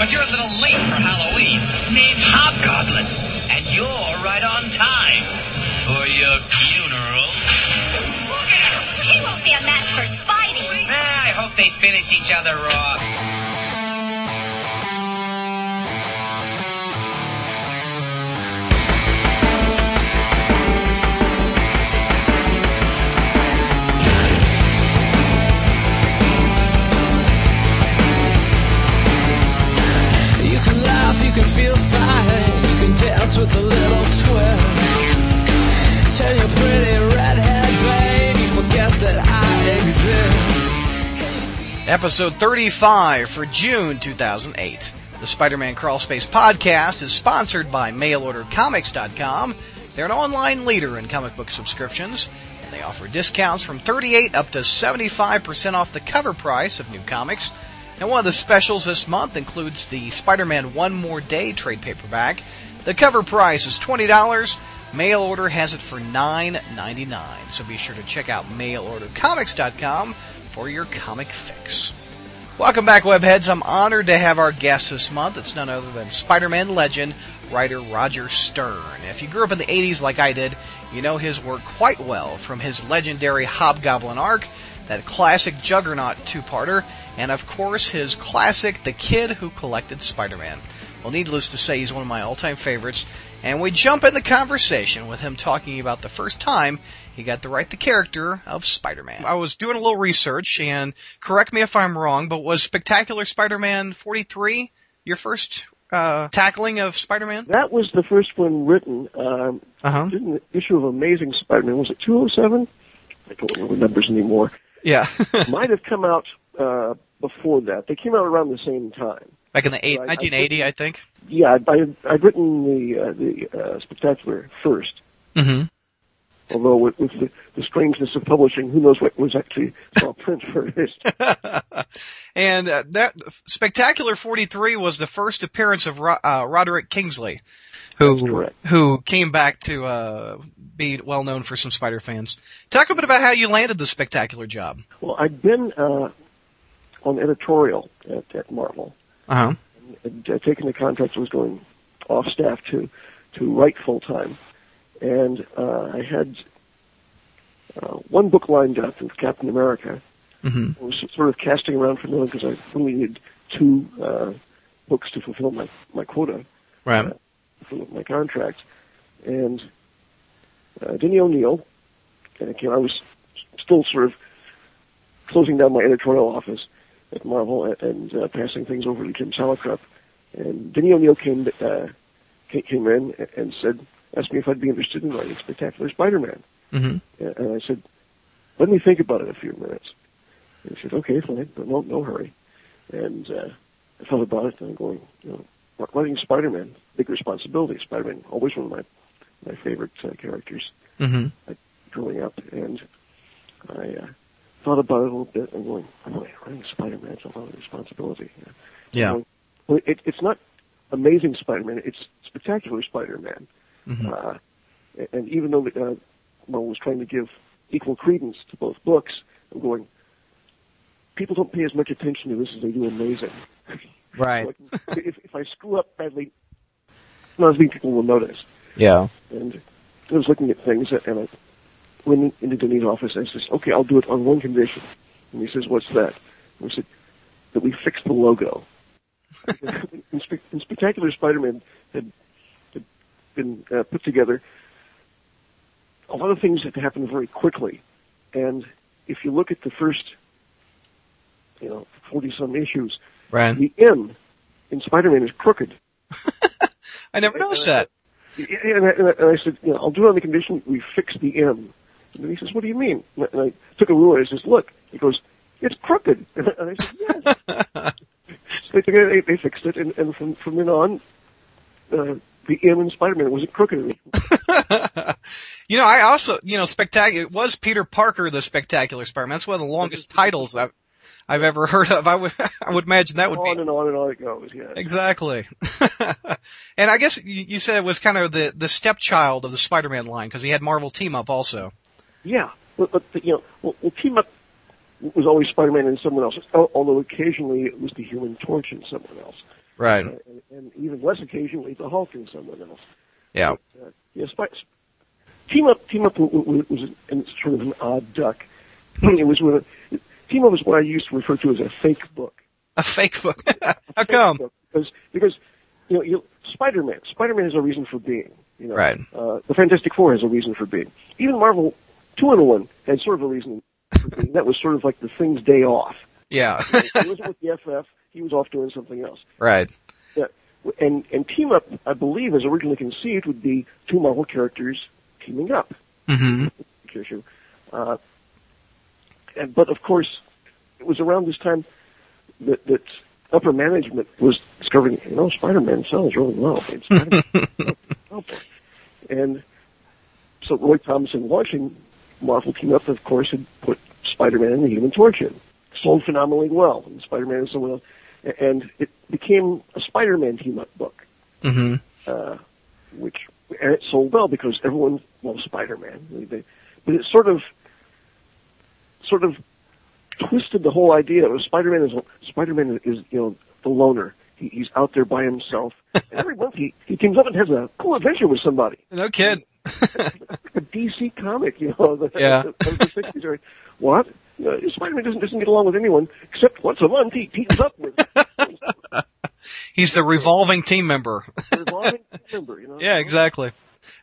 but you're a little late for Halloween. Name's Hobgoblin, and you're right on time for your funeral. Look at him! He won't be a match for Spidey. Eh, I hope they finish each other off. Episode 35 for June 2008. The Spider-Man Crawl Space podcast is sponsored by MailOrderComics.com. They're an online leader in comic book subscriptions, and they offer discounts from 38 up to 75% off the cover price of new comics. And one of the specials this month includes the Spider-Man One More Day trade paperback. The cover price is $20. Mail order has it for $9.99. So be sure to check out mailordercomics.com for your comic fix. Welcome back, webheads. I'm honored to have our guest this month. It's none other than Spider-Man legend, writer Roger Stern. If you grew up in the 80s like I did, you know his work quite well, from his legendary Hobgoblin arc, that classic Juggernaut two-parter, and of course his classic The Kid Who Collected Spider-Man. Well, needless to say, he's one of my all-time favorites, and we jump in the conversation with him talking about the first time he got to write the character of Spider-Man. I was doing a little research, and correct me if I'm wrong, but was Spectacular Spider-Man 43 your first uh, tackling of Spider-Man? That was the first one written. Um, Uh-huh. Didn't the issue of Amazing Spider-Man was it 207? I don't remember the numbers anymore. Yeah. Might have come out uh, before that. They came out around the same time. Back in the eight, Right, I 1980, I think. Yeah, I, I, I'd written the uh, the uh, Spectacular first. Mm-hmm. Although with, with the, the strangeness of publishing, who knows what was actually saw print first. and uh, that Spectacular 43 was the first appearance of Ro- uh, Roderick Kingsley, who who came back to uh, be well known for some Spider fans. Talk a bit about how you landed the Spectacular job. Well, I'd been uh, on editorial at, at Marvel. Uh huh. had uh, taken the contract and was going off staff to to write full time, and uh, I had uh, one book lined up with Captain America. hmm I was sort of casting around for another because I really needed two uh, books to fulfill my my quota Right. for my contract, and uh, Denny O'Neil, and again I was still sort of closing down my editorial office at Marvel and, and uh, passing things over to Jim Salicrup, and Denny O'Neil came uh, came in and said, asked me if I'd be interested in writing Spectacular Spider-Man, hmm and I said, let me think about it a few minutes. And he said, okay, fine, but no, no hurry. And uh, I thought about it, and I'm going, you know, writing Spider-Man, big responsibility. Spider-Man, always one of my my favorite uh, characters hmm growing up, and I uh, thought about it a little bit. and going, boy, writing Spider-Man is a lot of responsibility. Yeah. Going, Well, it, it's not amazing Spider-Man; it's spectacular Spider-Man. Mhm. Uh, and even though uh, Marvel was trying to give equal credence to both books, I'm going, people don't pay as much attention to this as they do Amazing. Right. Like, if, if I screw up badly, not as many people will notice. Yeah. And I was looking at things, and I went into Denny's office and says, okay, I'll do it on one condition. And he says, what's that? And I said, that we fix the logo. in, Spe- in Spectacular Spider-Man had, had been uh, put together. A lot of things had happened very quickly, and if you look at the first, you know, forty-some issues, Right. the M in Spider-Man is crooked. I never noticed that. Yeah, And I, and I- and I said, you know, I'll do it on the condition we fix the M. And then he says, what do you mean? And I took a ruler and I says, look. He goes, it's crooked. And I said, yes. so they, took it, they, they fixed it, and, and from, from then on, uh, the M in Spider-Man wasn't crooked anymore. you know, I also, you know, spectacular. It was Peter Parker, the Spectacular Spider-Man. That's one of the longest titles I've I've ever heard of. I would I would imagine that would on be On and on and on it goes, yeah. exactly. and I guess you, you said it was kind of the the stepchild of the Spider-Man line because he had Marvel Team Up also. Yeah, but, but you know, well, well, team up was always Spider-Man and someone else. Although occasionally it was the Human Torch and someone else. Right. Uh, and, and even less occasionally the Hulk and someone else. Yeah. Uh, yeah, Spi- Team Up, Team Up w- w- was an, sort of an odd duck. it was when Team Up was what I used to refer to as a fake book. A fake book. How come? Because because you know you, Spider-Man. Spider-Man has a reason for being. You know, Right. Uh, the Fantastic Four has a reason for being. Even Marvel Two in One had sort of a reason. That was sort of like the thing's day off. Yeah. he wasn't with the FF. He was off doing something else. right. Yeah. And and team up, I believe, as originally conceived, would be two Marvel characters teaming up. hmm Issue. Uh, and, but of course, it was around this time that, that upper management was discovering, you know, Spider-Man sells really well. It's and so Roy Thomas launching Marvel Team Up, of course, had put Spider-Man and the Human Torch in. Sold phenomenally well. And Spider-Man and someone else. And it became a Spider-Man Team Up book hmm uh, which and it sold well because everyone loves Spider-Man. They, but it sort of, sort of twisted the whole idea. Of Spider-Man is Spider-Man is you know the loner. He, he's out there by himself. and every month he he teams up and has a cool adventure with somebody. No kid. a DC comic, you know. The, Yeah. the, the 60s are, what? You know, Spider-Man doesn't doesn't get along with anyone except once a month he teams up with. He's the revolving team member. a revolving member, you know. Yeah, exactly.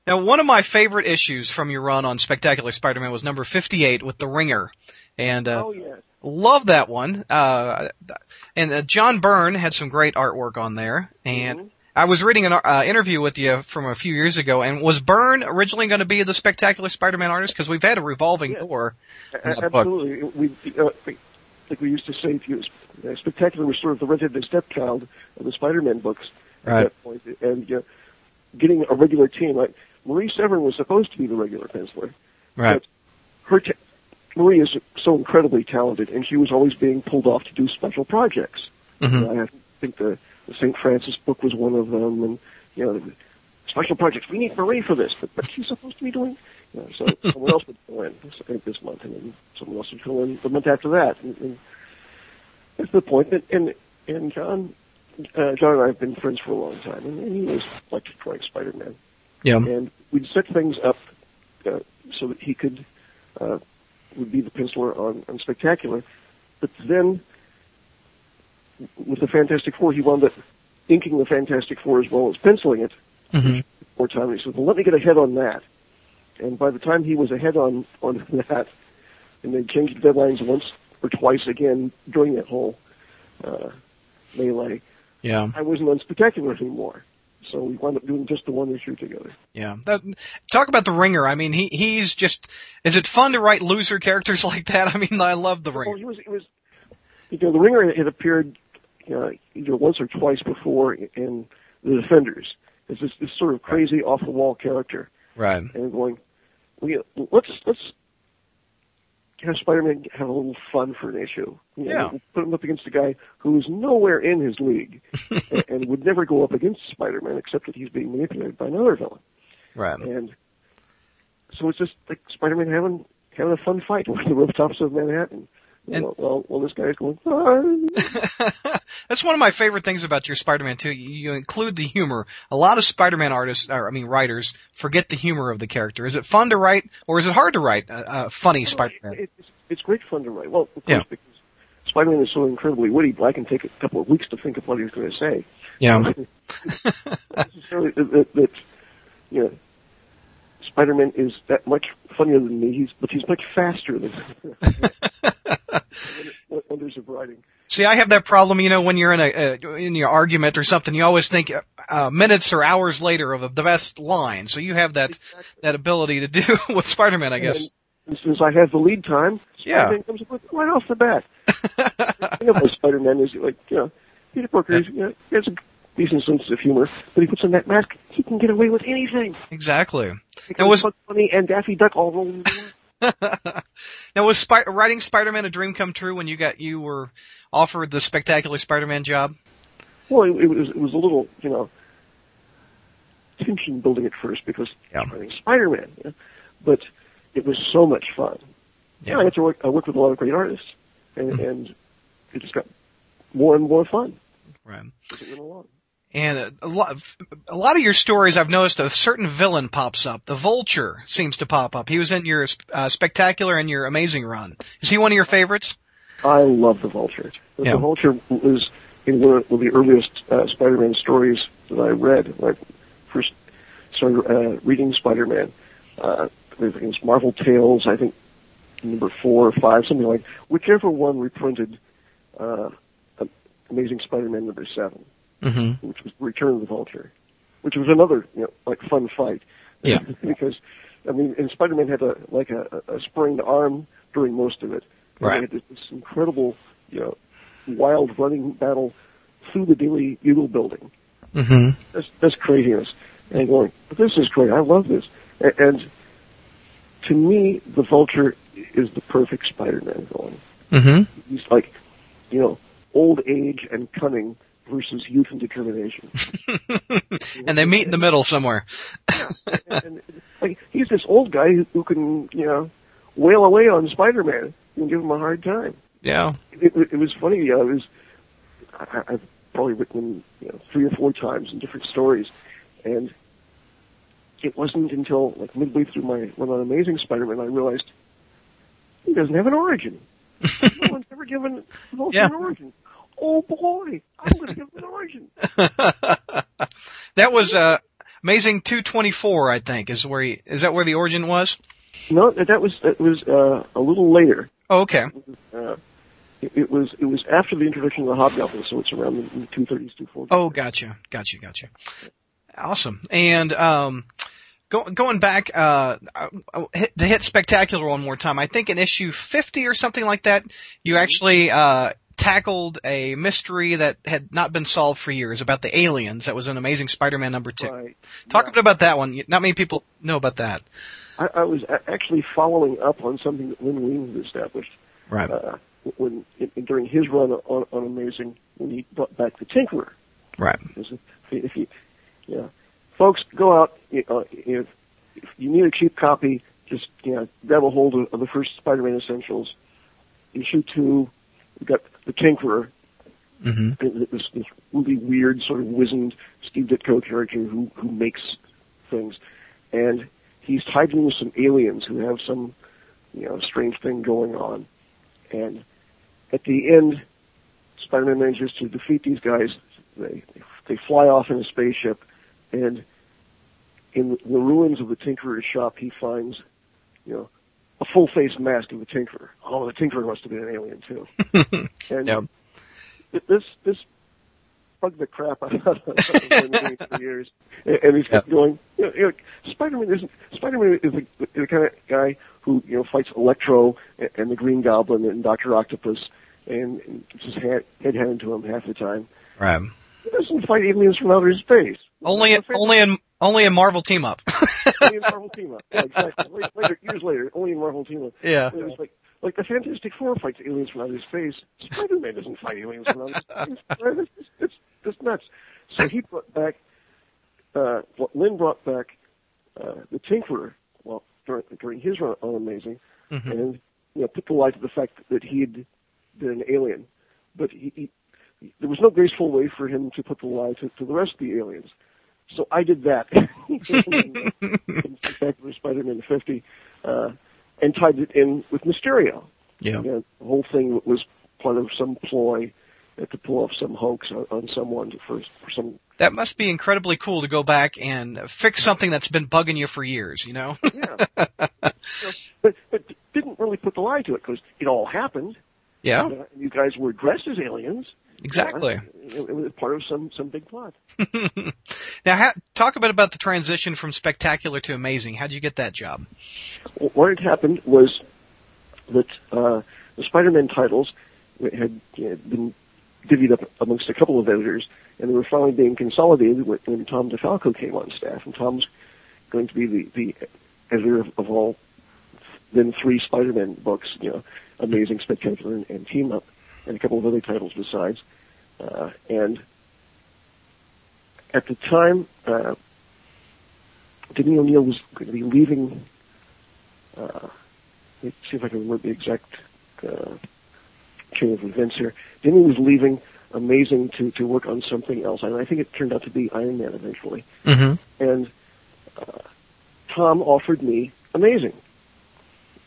Now, one of my favorite issues from your run on Spectacular Spider-Man was number 58 with the Ringer. And, uh, Oh yeah. love that one. Uh, and uh, John Byrne had some great artwork on there. And Mhm. I was reading an uh, interview with you from a few years ago. And was Byrne originally going to be the Spectacular Spider-Man artist? Because we've had a revolving Yeah. door. Book. Absolutely. We, uh, like we used to say, if you, uh, Spectacular was sort of the redheaded stepchild of the Spider-Man books Right. at that point. And uh, getting a regular team, like Marie Severin was supposed to be the regular penciler. Right. But her ta- Marie is so incredibly talented, and she was always being pulled off to do special projects. Mhm. I think the, the St. Francis book was one of them, and you know, special projects. We need Marie for this, but, but she's supposed to be doing. You know, so someone else would fill in I this month, and then someone else would fill in the month after that. And, and that's the point. And and, and John, uh, John and I have been friends for a long time, and, and he was like drawing Spider-Man Yeah. and we'd set things up uh, so that he could uh, would be the penciler on, on Spectacular. But then, with the Fantastic Four, he wound up inking the Fantastic Four as well as penciling it hmm more time. And he said, "Well, let me get ahead on that." And by the time he was ahead on on that, and they changed the deadlines once or twice again during that whole uh, melee, Yeah. I wasn't on Spectacular anymore. So we wound up doing just the one issue together. Yeah. That, talk about the Ringer. I mean, he he's just. Is it fun to write loser characters like that? I mean, I love the Ringer. Well, he was, it was, you know, the Ringer had appeared Uh, either once or twice before in the Defenders. It's this, this sort of crazy, off the wall character, Right. and going, we let's let's have Spider-Man have a little fun for an issue. You know, Yeah. we'll put him up against a guy who's nowhere in his league, and, and would never go up against Spider-Man except that he's being manipulated by another villain. Right. And so it's just like Spider-Man having having a fun fight over the rooftops of Manhattan. And- well, well, well, this guy's going. That's one of my favorite things about your Spider-Man too. You, you include the humor. A lot of Spider-Man artists, or I mean writers, forget the humor of the character. Is it fun to write, or is it hard to write a, a funny Spider-Man? It, it's, it's great fun to write. Well, of course, Yeah. because Spider-Man is so incredibly witty, but I can take a couple of weeks to think of what he's going to say. Yeah. Not necessarily that, that, that you know, Spider-Man is that much funnier than me. He's but he's much faster than wonders of writing. See, I have that problem. You know, when you're in a uh, in your argument or something, you always think uh, minutes or hours later of the best line. So you have that that ability to do with Spider-Man, I guess. And since I have the lead time, Yeah. Spider-Man comes up with right off the bat. the thing about Spider-Man is like, you know, Peter Parker, is, you know, he has a decent sense of humor, but he puts on that mask, he can get away with anything. Exactly. Now was Bunny and Daffy Duck all rolled. now was Spy- writing Spider-Man a dream come true when you got you were offered the spectacular Spider-Man job? Well, it, it was it was a little, you know, tension building at first because Yeah. I mean, Spider-Man, you know, but it was so much fun. Yeah, I got to work. I worked with a lot of great artists, and, Mm-hmm. and it just got more and more fun. Right. as it went along. And a, a lot, a lot of your stories, I've noticed a certain villain pops up. The Vulture seems to pop up. He was in your uh, spectacular and your amazing run. Is he one of your favorites? I love the Vulture. The, Yeah. the Vulture was in one of the earliest uh, Spider-Man stories that I read when I first started uh, reading Spider-Man. Uh, I think it was Marvel Tales, I think number four or five, something like whichever one reprinted uh, Amazing Spider-Man number seven, Mm-hmm. which was Return of the Vulture, which was another you know like fun fight. Yeah. because I mean, and Spider-Man had a like a, a sprained arm during most of it. And Right. They had this, incredible, you know, wild running battle through the Daily Bugle building. Mm-hmm. That's that's craziness. And going, but this is great. I love this. And, and to me, the Vulture is the perfect Spider-Man villain. Mm-hmm. He's like, you know, old age and cunning versus youth and determination. And they meet in the middle somewhere. and, and, like he's this old guy who, who can, you know, wail away on Spider-Man and give him a hard time. Yeah. It, it, it was funny. Uh, it was I, I've probably written you know, three or four times in different stories, and it wasn't until like midway through my run on Amazing Spider-Man I realized he doesn't have an origin. no one's ever given Vulture Yeah. an origin. Oh boy, I'm going to give him an origin. that was uh, Amazing 224, I think, is where he, is that where the origin was? No, that was that was uh, a little later. Oh, okay. Uh, it, it was it was after the introduction of the Hobgoblin, so it's around the, the 230s, 240s. Oh, gotcha, gotcha, gotcha. Awesome. And um, go, going back uh, uh, to hit spectacular one more time, I think in issue 50 or something like that, you actually uh, tackled a mystery that had not been solved for years about the aliens. That was an Amazing Spider-Man number two. Right. Talk Yeah. a bit about that one. Not many people know about that. I, I was actually following up on something that Len Wein established Right. uh, when in, during his run on, on Amazing when he brought back the Tinkerer. Right. Because if, if you, yeah, folks, go out. know, If, if you need a cheap copy, just you know, grab a hold of, of the first Spider-Man Essentials, issue two. We've got the Tinkerer, Mm-hmm. this, this really weird sort of wizened Steve Ditko character who who makes things, and he's tied in with some aliens who have some you know strange thing going on, and at the end, Spider-Man manages to defeat these guys. They they fly off in a spaceship, and in the ruins of the Tinkerer's shop, he finds you know a full face mask of the Tinkerer. Oh, the Tinkerer must have been an alien too. and Yep. this this bugged the crap out of him for years, and, and he's kept going. You know, you know, Spider-Man isn't Spider-Man is the, the kind of guy who you know fights Electro and, and the Green Goblin and Doctor Octopus, and, and gets his head, head handed to him half the time. Right. He doesn't fight aliens from outer space. Only, That's my favorite- only in, only a Marvel Team Up. only in Marvel Team Up. Yeah, exactly. Later, years later, only a Marvel Team Up. Yeah. It was like like the Fantastic Four fights aliens from outer space. Spider-Man doesn't fight aliens from outer space. It's, it's, it's, it's nuts. So he brought back, uh, what Len brought back, uh, the Tinkerer, well, during, during his run on Amazing, Mhm. and, you know, put the light to the fact that he had been an alien. But he, he, there was no graceful way for him to put the lie to, to the rest of the aliens. So I did that in, Spectacular Spider-Man 50, uh, and tied it in with Mysterio. Yeah. And the whole thing was part of some ploy to pull off some hoax on, on someone for, for some. That must be incredibly cool to go back and fix something that's been bugging you for years, you know? Yeah. But but didn't really put the lie to it because it all happened. yeah, Uh, you guys were dressed as aliens. Exactly. Uh, it, was part of some some big plot. Now, ha- talk a bit about the transition from spectacular to amazing. How'd you get that job? what had happened was that uh, the Spider-Man titles had you know, been divvied up amongst a couple of editors, and they were finally being consolidated when, when Tom DeFalco came on staff. And Tom's going to be the, the editor of, of all then three Spider-Man books, you know, Amazing, Spectacular, and, and Team Up, and a couple of other titles besides. Uh, and at the time, uh, Denny O'Neil was going to be leaving uh, let's see if I can remember the exact uh, chain of events here. Denny was leaving amazing to to work on something else. And I think it turned out to be Iron Man eventually. Mm-hmm. And uh, Tom offered me amazing,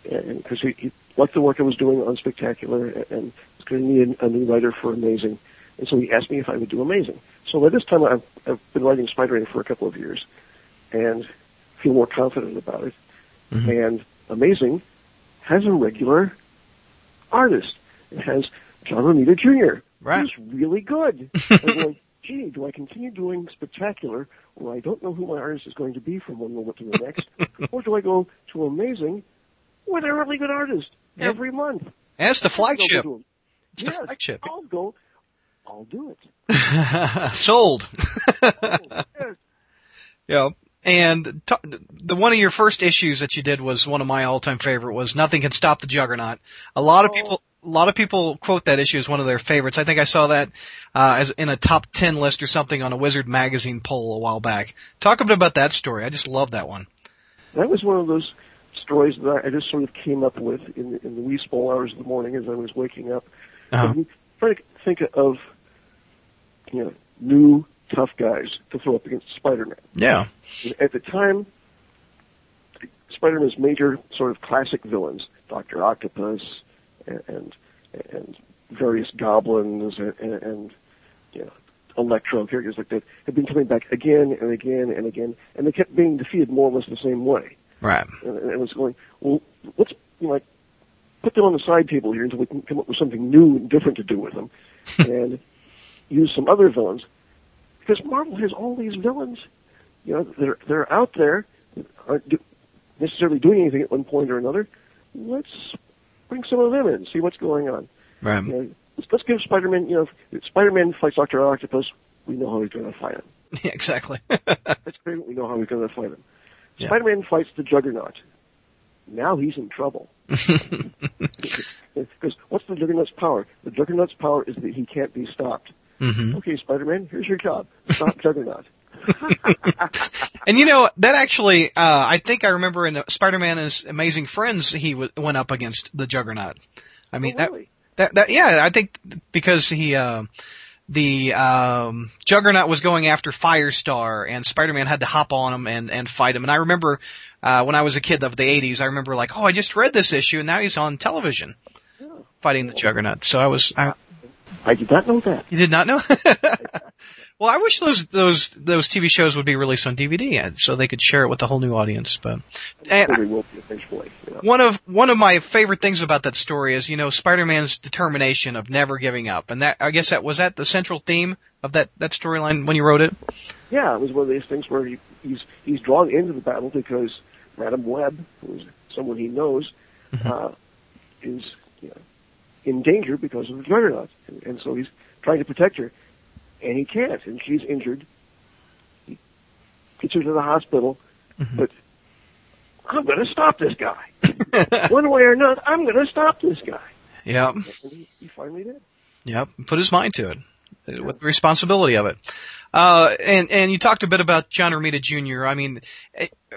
because he, he liked the work I was doing on Spectacular, and need a, new writer for Amazing, and so he asked me if I would do Amazing. So by this time, I've, I've been writing Spider-Man for a couple of years, and feel more confident about it. Mm-hmm. And Amazing has a regular artist. It has John Romita Jr. Right. Who's really good. going, gee, do I continue doing Spectacular, where I don't know who my artist is going to be from one moment to the next, or do I go to Amazing with a really good artist Yeah. every month? It's the flagship. To him. It's the Yes. I'll go. I'll do it. Sold. Yes. yeah. And t- the one of your first issues that you did was one of my all-time favorite was Nothing Can Stop the Juggernaut. A lot of Oh. people a lot of people quote that issue as one of their favorites. I think I saw that uh, as in a top 10 list or something on a Wizard magazine poll a while back. Talk a bit about that story. I just love that one. That was one of those stories that I just sort of came up with in the, in the wee small hours of the morning as I was waking up. Uh-huh. Trying to think of, you know, new tough guys to throw up against Spider-Man. Yeah. At the time, Spider-Man's major sort of classic villains, Doctor Octopus, and and, and various goblins, and, and, and you know, Electro characters like that, had been coming back again and again and again, and they kept being defeated more or less the same way. Right. And, and it was going, well, let's you know, like put them on the side table here until we can come up with something new and different to do with them, and use some other villains because Marvel has all these villains. You know, they're they're out there, that aren't do, necessarily doing anything at one point or another. Let's bring some of them in, see what's going on. Right. You know, let's, let's give Spider-Man. You know, if Spider-Man fights Doctor Octopus, we know how he's going to fight him. Yeah, exactly. That's great. We know how he's going to fight him. Yeah. Spider-Man fights the Juggernaut. Now he's in trouble. Because what's the Juggernaut's power? The Juggernaut's power is that he can't be stopped. hmm Okay, Spider-Man, here's your job. Stop Juggernaut. And you know that actually, uh, I think I remember in Spider-Man and His Amazing Friends, he w- went up against the Juggernaut. I mean, Oh, really? that, that, that, yeah, I think because he, uh, the, um, Juggernaut was going after Firestar and Spider-Man had to hop on him and, and fight him. And I remember, uh, when I was a kid of the 80s, I remember like, oh, I just read this issue and now he's on television fighting the Juggernaut. So I was, I, I did not know that. you did not know? well, I wish those those those TV shows would be released on DVD so they could share it with a whole new audience. But and will eventually. You know. one of one of my favorite things about that story is you know Spider-Man's determination of never giving up, and that I guess that was that the central theme of that that storyline when you wrote it. Yeah, it was one of these things where he, he's he's drawn into the battle because Madame Web, who's someone he knows, uh, is you know, in danger because of the Juggernaut, and, and so he's trying to protect her, and he can't, and she's injured. He gets her to the hospital, but I'm going to stop this guy. One way or another, I'm going to stop this guy. Yep. And he, he finally did. Yep. Put his mind to it uh, with the responsibility of it. Uh, and, and you talked a bit about John Romita Jr. I mean,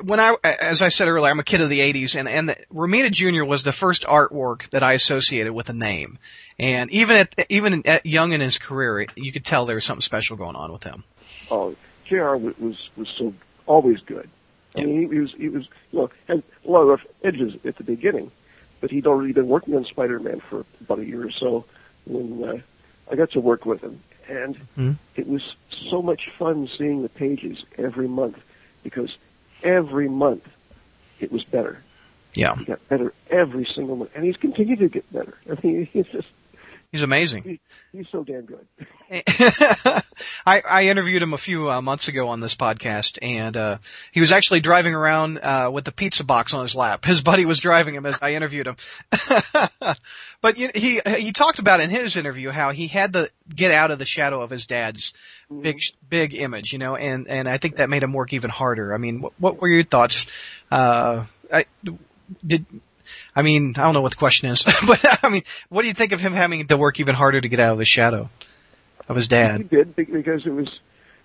when I, as I said earlier, I'm a kid of the 80s and, and the, Romita Jr. was the first artwork that I associated with a name. And even at, even at young in his career, you could tell there was something special going on with him. Oh, Jr. was was, was so always good. I Yeah. mean, he, he was he was you know had a lot of rough edges at the beginning, but he'd already been working on Spider-Man for about a year or so when uh, I got to work with him, and Mhm. it was so much fun seeing the pages every month because every month it was better. Yeah. He got better every single month, and he's continued to get better. I mean, he's just He's amazing. he, he's so damn good. I, I interviewed him a few uh, months ago on this podcast, and uh, he was actually driving around uh, with the pizza box on his lap. His buddy was driving him as I interviewed him. but you, he he talked about in his interview how he had to get out of the shadow of his dad's big big image, you know, and and I think that made him work even harder. I mean, what, what were your thoughts? Uh, I did. I mean, I don't know what the question is, but I mean, what do you think of him having to work even harder to get out of the shadow of his dad? He did because it was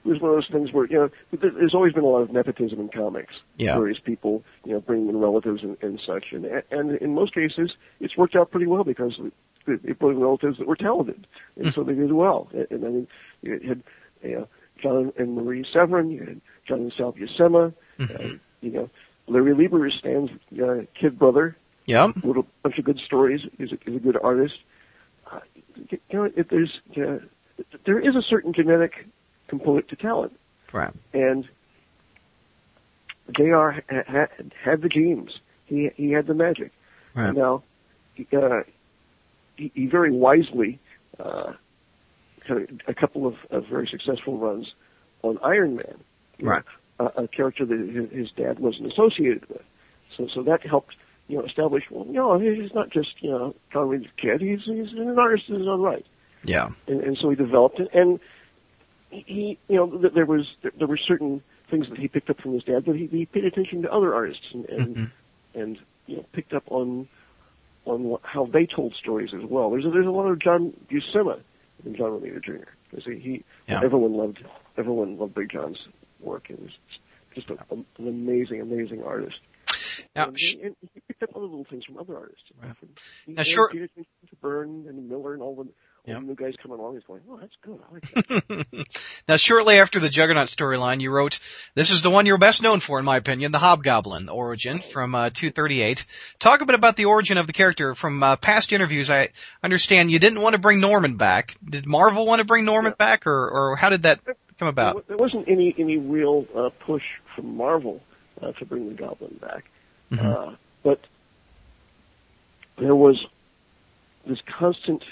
it was one of those things where you know there's always been a lot of nepotism in comics. Yeah. Various people, you know, bringing in relatives and, and such, and and in most cases it's worked out pretty well because they brought in relatives that were talented, and so they did well. And, and I mean, you had you know, John and Marie Severin, you had John and Sal Buscema, uh, you know, Larry Lieber is Stan's uh, kid brother, Yep. wrote a bunch of good stories. He's a, he's a good artist. Uh, you know, if there's uh, there is a certain genetic component to talent, Right. and Jr. Ha- had the genes. He he had the magic. Right. Now, he, uh, he, he very wisely uh, had a, a couple of, of very successful runs on Iron Man, you know, Right. a, a character that his, his dad wasn't associated with. So so that helped you know establish. Well, you know, he's not just you know Conrad's kid. He's he's an artist in his own right Yeah. and, and so he developed it. And he, you know, th- there was there were certain things that he picked up from his dad, but he, he paid attention to other artists and and, Mhm. and you know picked up on on what, how they told stories as well. There's a, there's a lot of John Buscema in John Romita Jr. because he, he Yeah. everyone loved everyone loved Big John's work. It was just a, an amazing amazing artist. Now, and, sh- and he picked up other little things from other artists. He, Now, he sure- to Byrne and Miller and all the, all Yeah. the new guys coming along. He's going, oh, that's good. I like that. now, shortly after the Juggernaut storyline, you wrote, "This is the one you're best known for, in my opinion, the Hobgoblin origin from uh, 238." Talk a bit about the origin of the character. From uh, past interviews, I understand you didn't want to bring Norman back. Did Marvel want to bring Norman back, or or how did that come about? There wasn't any any real uh, push from Marvel uh, to bring the Goblin back, Mm-hmm. uh, but there was this constant,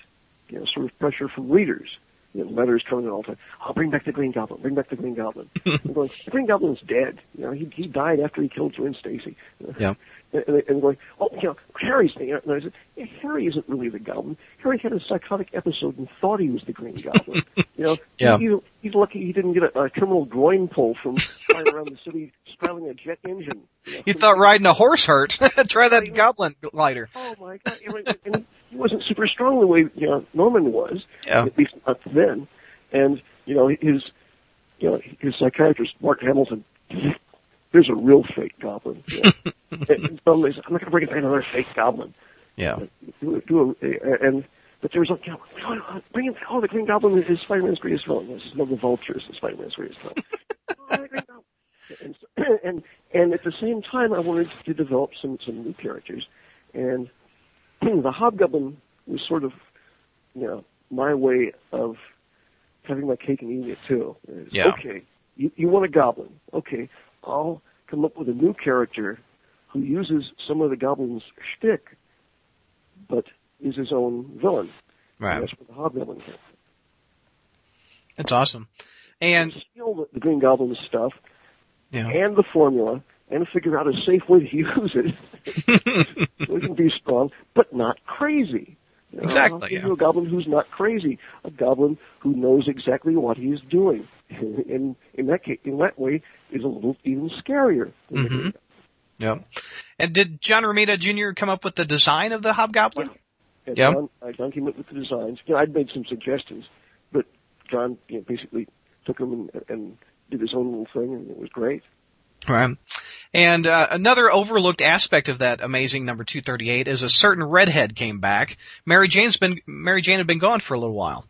you know, sort of pressure from readers. You know, letters coming in all the time. I'll oh, bring back the Green Goblin. Bring back the Green Goblin. I'm going, the Green Goblin's dead. You know, he he died after he killed Gwen Stacy. Yeah. And, and, and going, oh, you know, Harry's. You know, and I said, yeah, Harry isn't really the Goblin. Harry had a psychotic episode and thought he was the Green Goblin. you know, Yeah. he, he's lucky he didn't get a, a terminal groin pull from flying around the city straddling a jet engine. You, know. You thought riding a horse hurt? Try that Goblin glider. Oh my God! And he wasn't super strong the way you know Norman was, Yeah. at least not then. And you know his, you know his psychiatrist Bart Hamilton. There's a real fake goblin. You know? and some they I'm not going to bring in another fake goblin. Yeah. Do, do a, and but there was like, you know, bring in oh the Green Goblin is Spider-Man's greatest villain. This is no the Vulture is Spider-Man's greatest villain. oh, the Green Goblin. And, and and at the same time, I wanted to develop some some new characters, and the Hobgoblin was sort of, you know, my way of having my cake and eating it too. Yeah. Okay, you, you want a goblin? Okay, I'll come up with a new character who uses some of the goblin's shtick, but is his own villain. And that's what the Hobgoblin is. That's awesome. And steal the, the Green Goblin stuff yeah. and the formula and figure out a safe way to use it so it can be strong, but not crazy. You know, Exactly, yeah. a goblin who's not crazy, a goblin who knows exactly what he is doing, and in that case, in that way, is a little even scarier. Mhm. Green Yep. And did John Romita Jr. come up with the design of the Hobgoblin? And Yeah. John, uh, John came up with the designs. You know, I'd made some suggestions, but John you know, basically took them and, and did his own little thing, and it was great. Right. And uh, another overlooked aspect of that amazing number 238 is a certain redhead came back. Mary Jane's been Mary Jane had been gone for a little while.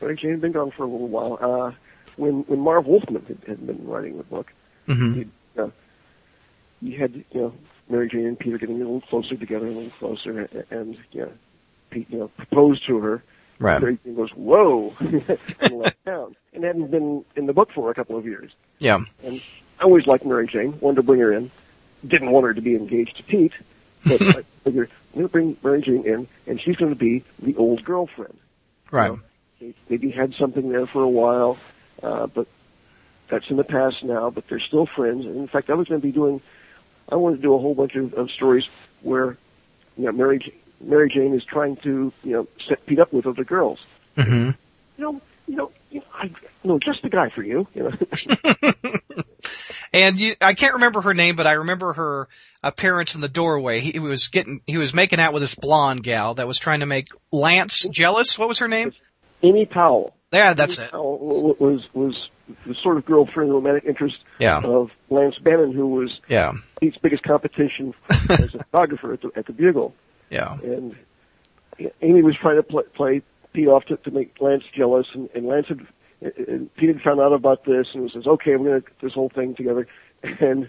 Mary Jane had been gone for a little while. Uh, when when Marv Wolfman had, had been writing the book, Mm-hmm. he, uh, he had you know Mary Jane and Peter getting a little closer together, a little closer, and, and you know, Pete you know proposed to her. Right. Mary Jane goes, "Whoa!" and left town, and hadn't been in the book for a couple of years. Yeah. And I always liked Mary Jane, wanted to bring her in. Didn't want her to be engaged to Pete, but I figured I'm going to bring Mary Jane in, and she's going to be the old girlfriend. Right. You know, they maybe had something there for a while, uh, but that's in the past now. But they're still friends. And in fact, I was going to be doing. I wanted to do a whole bunch of, of stories where, you know, Mary Mary Jane is trying to, you know, set Pete up with other girls. Mm-hmm. You know, you know, you know, I no, just the guy for you. You know. And you, I can't remember her name, but I remember her appearance in the doorway. He, he was getting, he was making out with this blonde gal that was trying to make Lance jealous. What was her name? Amy Powell. Yeah, that's it. Powell was was the sort of girlfriend, romantic interest Yeah. of Lance Bannon, who was Yeah. Pete's biggest competition as a photographer at the, at the Bugle. Yeah. And Amy was trying to play, play Pete off to, to make Lance jealous, and, and Lance had, and Pete had found out about this, and says, "Okay, we're going to get this whole thing together." And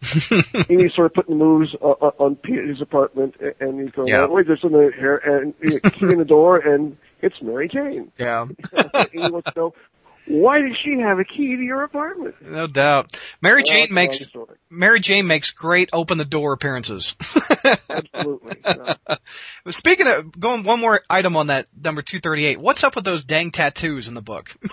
Amy sort of putting the moves on, on Pete at his apartment, and he's going, Yeah. "Wait, there's something here," and you know, key in the door, and it's Mary Jane. Yeah. Amy wants to know, why did she have a key to your apartment? No doubt. Mary Well, Jane makes. Mary Jane makes great open the door appearances. Absolutely. Yeah. Speaking of going one more item on that number 238, what's up with those dang tattoos in the book?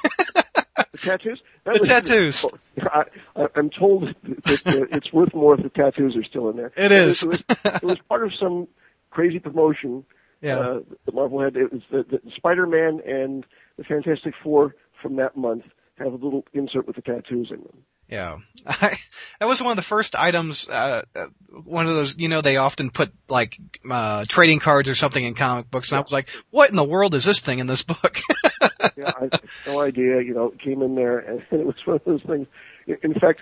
The tattoos? That The tattoos. I, I, I'm told that it's worth more if the tattoos are still in there. It is. It was, it was part of some crazy promotion Yeah. uh, that Marvel had. It was the, the Spider-Man and the Fantastic Four from that month have a little insert with the tattoos in them. Yeah. I, that was one of the first items, uh, uh, one of those, you know, they often put like, uh, trading cards or something in comic books and I was like, what in the world is this thing in this book? yeah, I no idea. You know, it came in there, and it was one of those things. In fact,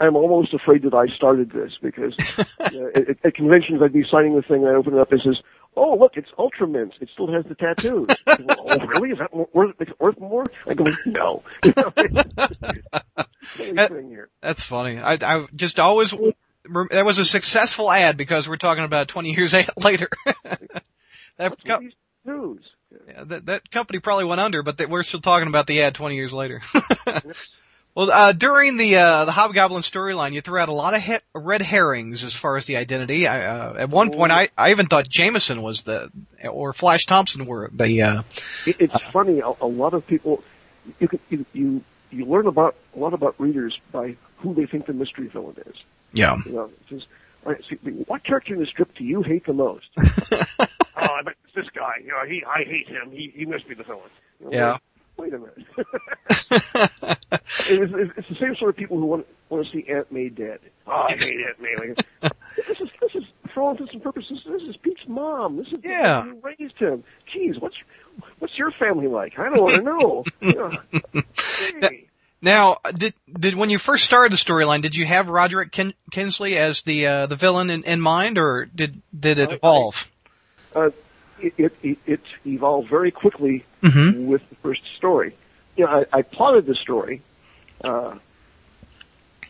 I'm almost afraid that I started this because you know, at, at conventions I'd be signing the thing, and I open it up, and it says, "Oh, look, it's Ultra Mints. It still has the tattoos." oh, really? Is that more, worth, worth more? I go, no. That- That's funny. I, I just always, that was a successful ad because we're talking about 20 years later. that, co- tattoos? yeah, that, that company probably went under, but they, we're still talking about the ad 20 years later. Well, uh, during the, uh, the Hobgoblin storyline, you threw out a lot of he- red herrings as far as the identity. I, uh, at one point, I, I even thought Jameson was the, or Flash Thompson were the, uh, It, it's funny. A, a lot of people, you, can, you you you learn about a lot about readers by who they think the mystery villain is. yeah. You know, says, all right, see, what character in the strip do you hate the most? oh, I bet it's this guy. You know, he, I hate him. He, he must be the villain. You know, Yeah. Wait, a minute. it's, the same sort of people who want, want to see Aunt May dead. Oh, I hate Aunt May. Like, this is, this is, for all intents and purposes, this is Pete's mom. This is Yeah. who raised him. Geez, what's, what's your family like? I don't want to know. Know, hey. Now, did did when you first started the storyline, did you have Roderick Kin- Kinsley as the uh, the villain in, in mind, or did did it I- I- evolve? uh, it, it, it, it evolved very quickly Mhm. with the first story. You know, I, I plotted the story, uh,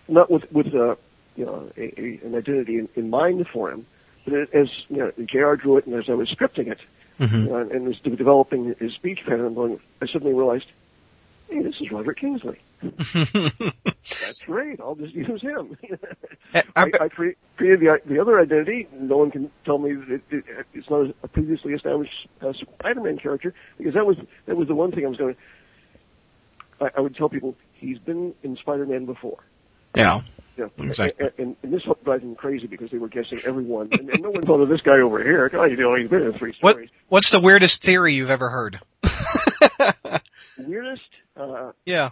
not with with uh, you know a, a, an identity in, in mind for him, but it, as you know, Jr. drew it, and as I was scripting it, Mhm. you know, and, and was developing his speech pattern, I'm going, I suddenly realized, hey, this is Roderick Kingsley. That's great. I'll just use him. I- I, I created the, the other identity. No one can tell me that it, it, it's not a previously established uh, Spider-Man character because that was that was the one thing I was going. I, I would tell people he's been in Spider-Man before. Yeah. Yeah, Exactly. And, and, this drives them crazy because they were guessing everyone, and, and no one thought of this guy over here. Oh, you know, he's been in three What stories. what's the weirdest theory you've ever heard? Weirdest, uh, Yeah.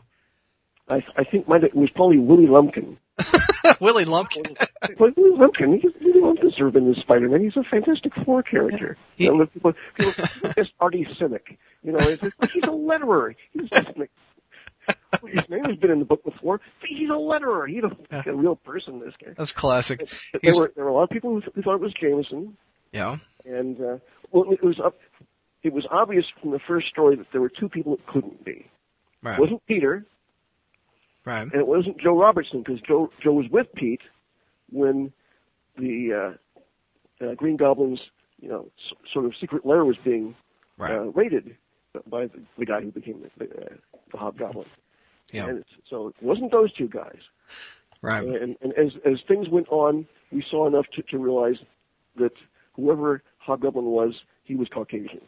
I, I think mine was probably Willie Lumpkin. Willie Lumpkin. But Willie Lumpkin, he's, Willie Lumpkin's never been in Spider-Man. He's a Fantastic Four character. He- You know, people, people, it's Artie Simek. You know, it's, it's, he's a letterer. He's just, his name has been in the book before. He's a letterer. He's a, Yeah. a real person. This guy. That's classic. There were there were a lot of people who, who thought it was Jameson, Yeah. and uh, well, it was up. It was obvious from the first story that there were two people it couldn't be. Right. It wasn't Peter, Right. and it wasn't Joe Robertson because Joe Joe was with Pete when the uh, uh, Green Goblin's you know s- sort of secret lair was being Right. uh, raided by the, the guy who became the, the, uh, the Hobgoblin. Yeah. And it's, so it wasn't those two guys. Right. And, and as as things went on, we saw enough to, to realize that whoever Hobgoblin was, he was Caucasian.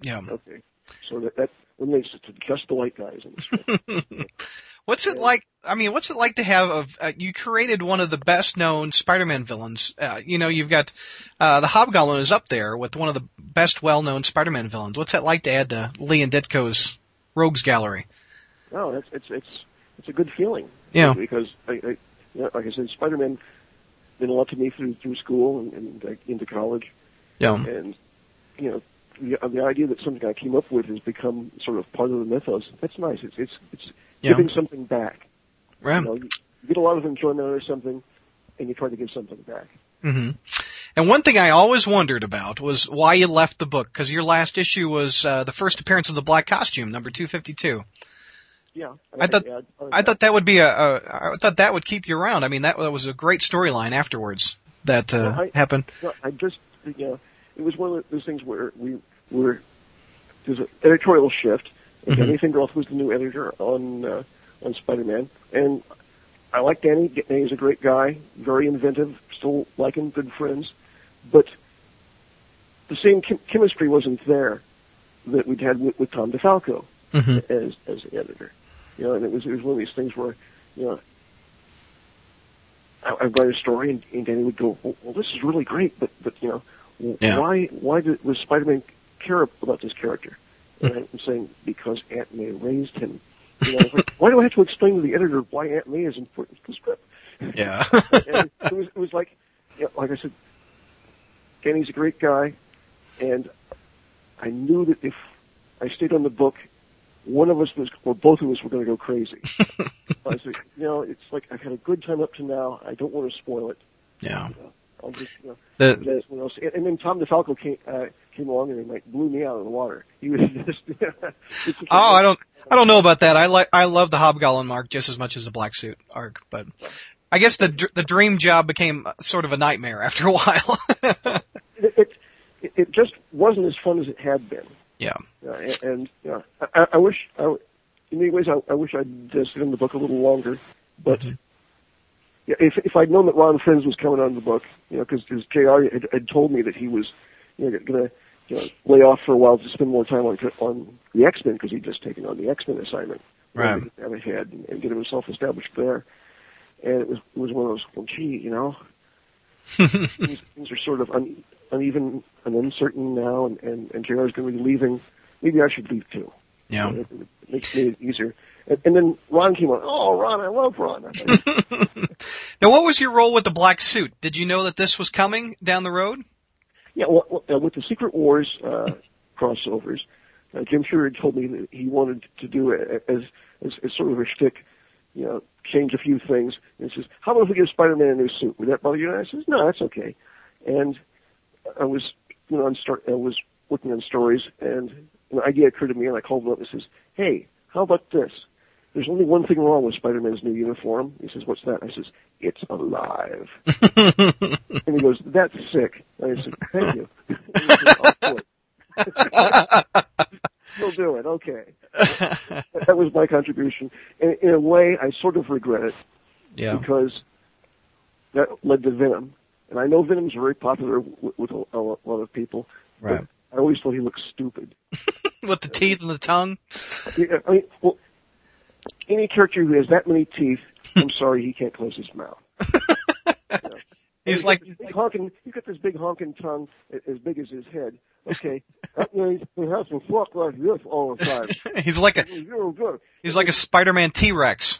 Yeah. Okay, so that that it to just the white guys in the strip. What's it like? I mean, what's it like to have of uh, you created one of the best known Spider-Man villains? Uh, you know, you've got uh, the Hobgoblin is up there with one of the best well-known Spider-Man villains. What's that like to add to Lee and Ditko's Rogues Gallery? no, it's it's it's it's a good feeling. Yeah. because I, I you know, like I said, Spider-Man meant a lot to me through through school and, and into college. Yeah. and you know the, the idea that something I came up with has become sort of part of the mythos. That's nice. It's it's it's Yeah. giving something back. Right. You know, you, you get a lot of enjoyment out of something, and you try to give something back. hmm And one thing I always wondered about was why you left the book, because your last issue was uh, the first appearance of the black costume, number 252. Yeah. I thought yeah, I thought that would be a, a I thought that would keep you around. I mean, that, that was a great storyline afterwards that uh, Well, I- happened. No, I just, you know, it was one of those things where we were, there's an editorial shift, Mhm. Danny Fingeroth was the new editor on, uh, on Spider-Man, and I like Danny. Danny's a great guy, very inventive, still like him, good friends, but the same chem- chemistry wasn't there that we'd had with, with Tom DeFalco hmm as, as the editor. You know, and it was, it was one of these things where, you know, I, I'd write a story and, and Danny would go, well, well, this is really great, but, but, you know, Yeah. why, why did, was Spider-Man care about this character? And I'm saying, because Aunt May raised him. You know, like, why do I have to explain to the editor why Aunt May is important to the script? Yeah. and it was, it was like, you know, like I said, Danny's a great guy, and I knew that if I stayed on the book, one of us was, or both of us were going to go crazy. I said, you know, it's like I've had a good time up to now. I don't want to spoil it. yeah. You know, I'll just, you know, The. And, and then Tom DeFalco came uh, came along and like blew me out of the water. He was just. oh, I don't I don't know about that. I like I love the Hobgoblin arc just as much as the Black Suit arc, but I guess the the dream job became sort of a nightmare after a while. It, it, it, just wasn't as fun as it had been. yeah. Uh, and, and you I, I wish, I, in many ways, I, I wish I'd uh, stayed in the book a little longer. But yeah, if if I'd known that Ron Frenz was coming on the book, you know, because Jr. Had, had told me that he was, you know, going to you know, lay off for a while to spend more time on on the X Men because he'd just taken on the X Men assignment. Right. Have ahead and, and get himself established there. And it was it was one of those, well, gee, you know, things, things are sort of un, uneven and uncertain now, and and, and Jr. is going to be leaving. Maybe I should leave too. Yeah. It, it makes it easier. And, and then Ron came on. Oh, Ron, I love Ron. Now, what was your role with the Black Suit? Did you know that this was coming down the road? Yeah, well, uh, with the Secret Wars uh, crossovers, uh, Jim Fury told me that he wanted to do it as, as as sort of a shtick, you know, change a few things. And he says, "How about if we give Spider-Man a new suit? Would that bother you?" And I says, "No, that's okay." And I was, you know, on start, I was working on stories, and an idea occurred to me, and I called him up and says, "Hey, how about this? There's only one thing wrong with Spider-Man's new uniform." He says, "What's that?" I says, "It's alive." and he goes, "That's sick." And I said, "Thank you." And he says, "I'll do it." He'll do it. Okay. That was my contribution. And in a way, I sort of regret it Yeah. because that led to Venom. And I know Venom's very popular with a, a lot of people. Right. I always thought he looked stupid. With the teeth and the tongue. Yeah, I mean, well, any character who has that many teeth, I'm sorry, he can't close his mouth. He's He's like, got this big honking. He's got this big honking tongue as big as his head. Okay, that means he has to walk like this all the time. he's like a, he's like a Spider-Man T-Rex.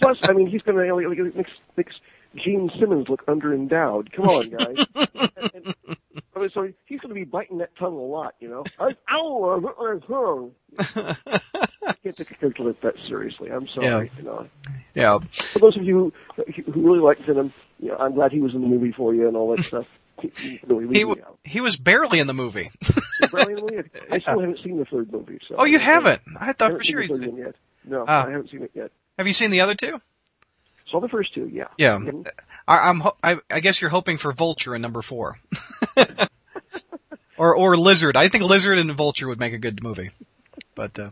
Plus, I mean, he's going to like, like, makes makes Gene Simmons look underendowed. Come on, guys. and, and, I mean, so he's going to be biting that tongue a lot, you know. I, ow, I hurt my tongue. I can't take a character like that seriously. I'm sorry, you know. yeah. For those of you who, who really like Venom, you know, I'm glad he was in the movie for you and all that stuff. He, he really He, me w- he was barely in the movie. Brilliant movie. I still haven't seen the third movie. So Oh, you haven't? I I thought haven't for sure the you did. yet. No, Ah. I haven't seen it yet. Have you seen the other two? Saw the first two, yeah. Yeah. Mhm. I, I'm. ho- I, I guess you're hoping for Vulture in number four, or or Lizard. I think Lizard and Vulture would make a good movie. But uh,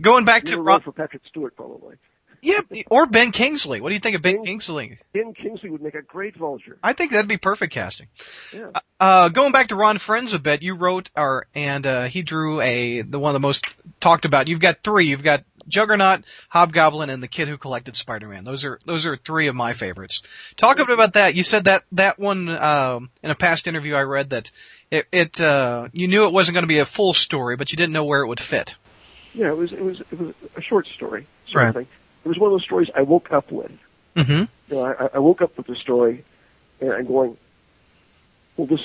going back to Ron, for Patrick Stewart, probably. yeah, or Ben Kingsley. What do you think of Ben Ben- Kingsley? Ben Kingsley would make a great vulture. I think that'd be perfect casting. Yeah. Uh, going back to Ron Frenz a bit, you wrote, or and uh, he drew a the one of the most talked about. You've got three. You've got Juggernaut, Hobgoblin, and the Kid Who Collected Spider-Man. Those are those are three of my favorites. Talk a bit about that. You said that that one um, in a past interview I read that it, it uh, you knew it wasn't going to be a full story, but you didn't know where it would fit. Yeah, it was it was it was a short story sort Right. of thing. It was one of those stories I woke up with. Mm-hmm. You know, I, I woke up with the story, and I'm going, well, this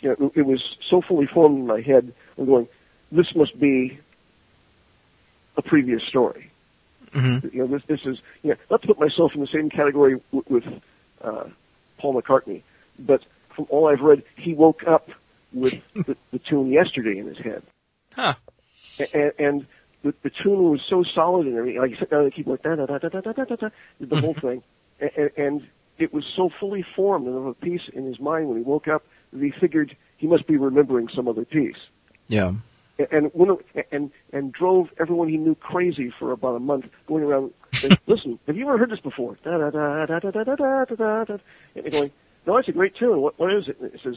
you know, it was so fully formed in my head. I'm going, this must be a previous story. Mhm. You know, this this is you know, not to put myself in the same category w- with uh, Paul McCartney, but from all I've read, he woke up with the, the tune yesterday in his head, Huh. and, and the, the tune was so solid and everything. Like he sat down at the keyboard, da da da da da da da da, the whole thing, and, and it was so fully formed and of a piece in his mind when he woke up that he figured he must be remembering some other piece Yeah. and when and and drove everyone he knew crazy for about a month, going around. Saying, Listen, have you ever heard this before? Da da da da da da da da da. And they're going, no, it's a great tune. What what is it? And it says,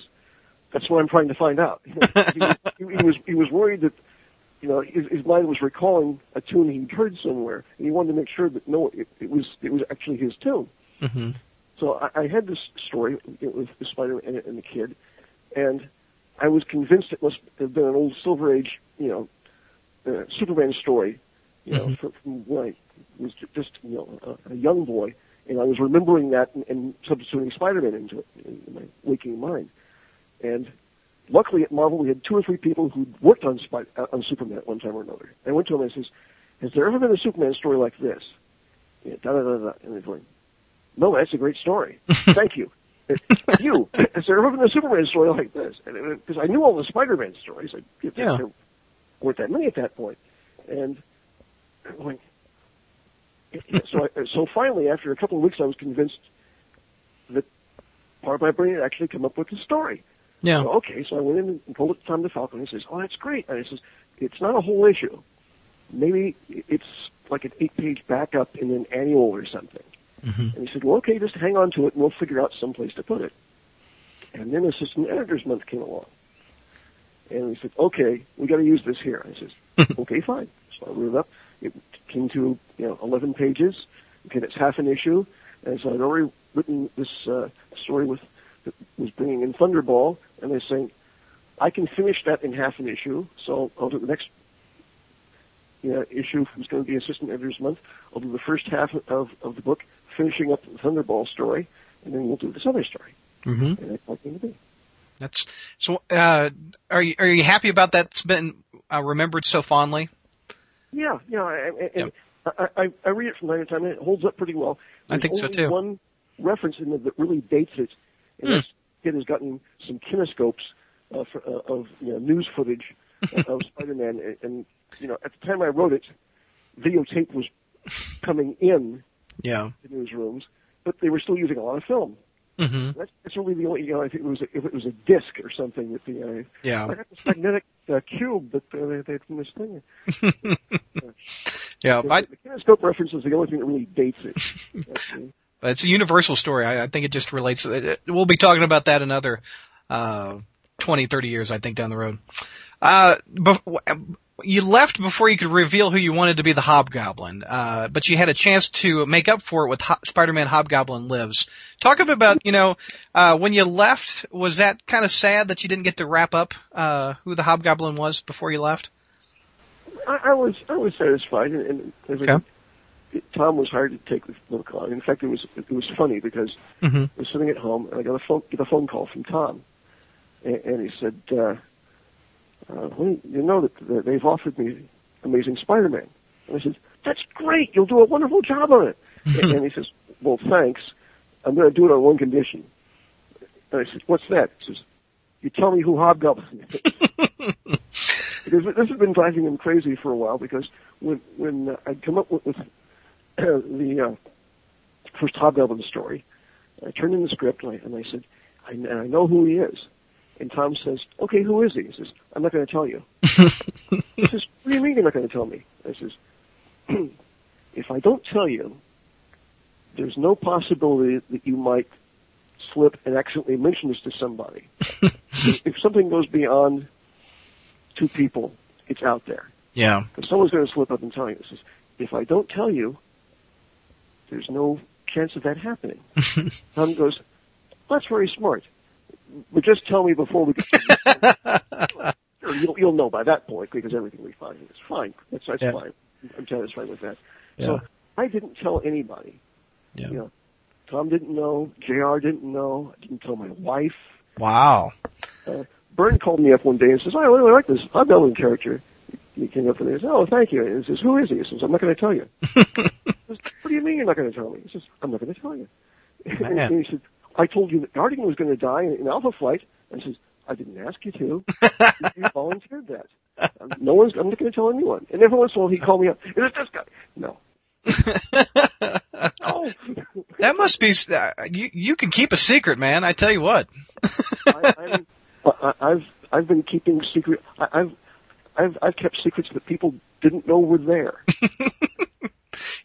that's what I'm trying to find out. he, he, he was he was worried that you know his, his mind was recalling a tune he'd heard somewhere, and he wanted to make sure that no, it, it was it was actually his tune. Mhm. So I, I had this story with the spider and, and the kid, and I was convinced it must have been an old Silver Age, you know, uh, Superman story, you know, Mhm. from, from when I was just, you know, a, a young boy, and I was remembering that and, and substituting Spider-Man into it in my waking mind. And luckily at Marvel, we had two or three people who worked on Spy- uh, on Superman at one time or another. I went to them and I says, "Has there ever been a Superman story like this?" Yeah, da da da da. And they're going, "No, that's a great story. Thank you." you, has there ever been a Superman story like this? Because I knew all the Spider-Man stories. I, Yeah. there weren't that many at that point. And I'm like, so, I, so finally, after a couple of weeks, I was convinced that part of my brain had actually come up with the story. Yeah. So, okay, so I went in and told it to Tom DeFalco, and he says, "Oh, that's great." And he says, "It's not a whole issue. Maybe it's like an eight-page backup in an annual or something." Mhm. And he said, "Well, okay, just hang on to it, and we'll figure out some place to put it." And then Assistant Editors Month came along, and he said, "Okay, we got to use this here." I says, "Okay, fine." So I wrote it up. It came to you know 11 pages. Okay, that's half an issue, and so I'd already written this uh, story with that was bringing in Thunderball, and they're saying, "I can finish that in half an issue." So I'll do the next you know, issue was going to be Assistant Editors Month. I'll do the first half of, of the book, finishing up the Thunderball story, and then we'll do this other story. Mhm. And that's to be. That's so. Uh, are you are you happy about that? It's been uh, remembered so fondly? Yeah, yeah. I, I, and I, I, I read it from time to time, and it holds up pretty well. I There's think so, only too. One reference in it that really dates it, and Hmm. this kid has gotten some kinescopes uh, for, uh, of you know, news footage of Spider-Man, and, and you know, at the time I wrote it, videotape was coming in Yeah. the newsrooms, but they were still using a lot of film. hmm That's, that's really the only, you know, if it was a, if it was a disc or something with the, uh, Yeah. I got this magnetic uh, cube that uh, they, they from this thing. Yeah. The, I, the kinescope reference is the only thing that really dates it. Actually. It's a universal story. I, I think it just relates. It, it- we'll be talking about that another uh, 20, 30 years, I think, down the road. Uh, bef- you left before you could reveal who you wanted to be the Hobgoblin, uh, but you had a chance to make up for it with Ho- Spider-Man Hobgoblin Lives. Talk a bit about, you know, uh, when you left, was that kind of sad that you didn't get to wrap up uh, who the Hobgoblin was before you left? I, I was I was satisfied, and, and as I- Okay. Tom was hard to take the book on. In fact, it was it was funny because Mm-hmm. I was sitting at home and I got a phone get a phone call from Tom, and, and he said, uh, uh, well, "You know that that they've offered me Amazing Spider-Man." And I said, "That's great! You'll do a wonderful job on it." and, and he says, "Well, thanks. I'm going to do it on one condition." And I said, "What's that?" He says, "You tell me who Hobgoblin is." because this has been driving him crazy for a while. Because when when I'd come up with, with the uh, first Hobgoblin story, I turned in the script and I, and I said, I, and I know who he is. And Tom says, okay, who is he? He says, I'm not going to tell you. he says, what do you mean you're not going to tell me? I says, if I don't tell you, there's no possibility that you might slip and accidentally mention this to somebody. if something goes beyond two people, it's out there. Yeah. Because someone's going to slip up and tell you. This is, if I don't tell you, there's no chance of that happening. Tom goes, that's very smart. But just tell me before we get you'll, you'll know by that point because everything will be fine. It's fine. That's, that's Yeah. fine. I'm satisfied with that. Yeah. So I didn't tell anybody. Yeah. You know, Tom didn't know. JR didn't know. I didn't tell my wife. Wow. uh, Byrne called me up one day and says, "I really like this Hobgoblin character." He came up to me and said, "Oh, thank you." And he says, "Who is he?" He says, "I'm not going to tell you." Says, what do you mean you're not going to tell me? He says, "I'm not going to tell you." Man. and he said, "I told you that Guardian was going to die in, in Alpha Flight." And he says, "I didn't ask you to. you volunteered that. Um, no one's. I'm not going to tell anyone." And every once in a while, he called me up. Is it this guy? No. no. That must be. Uh, you you can keep a secret, man. I tell you what. I, I, I've I've been keeping secret. I, I've I've I've kept secrets that people didn't know were there.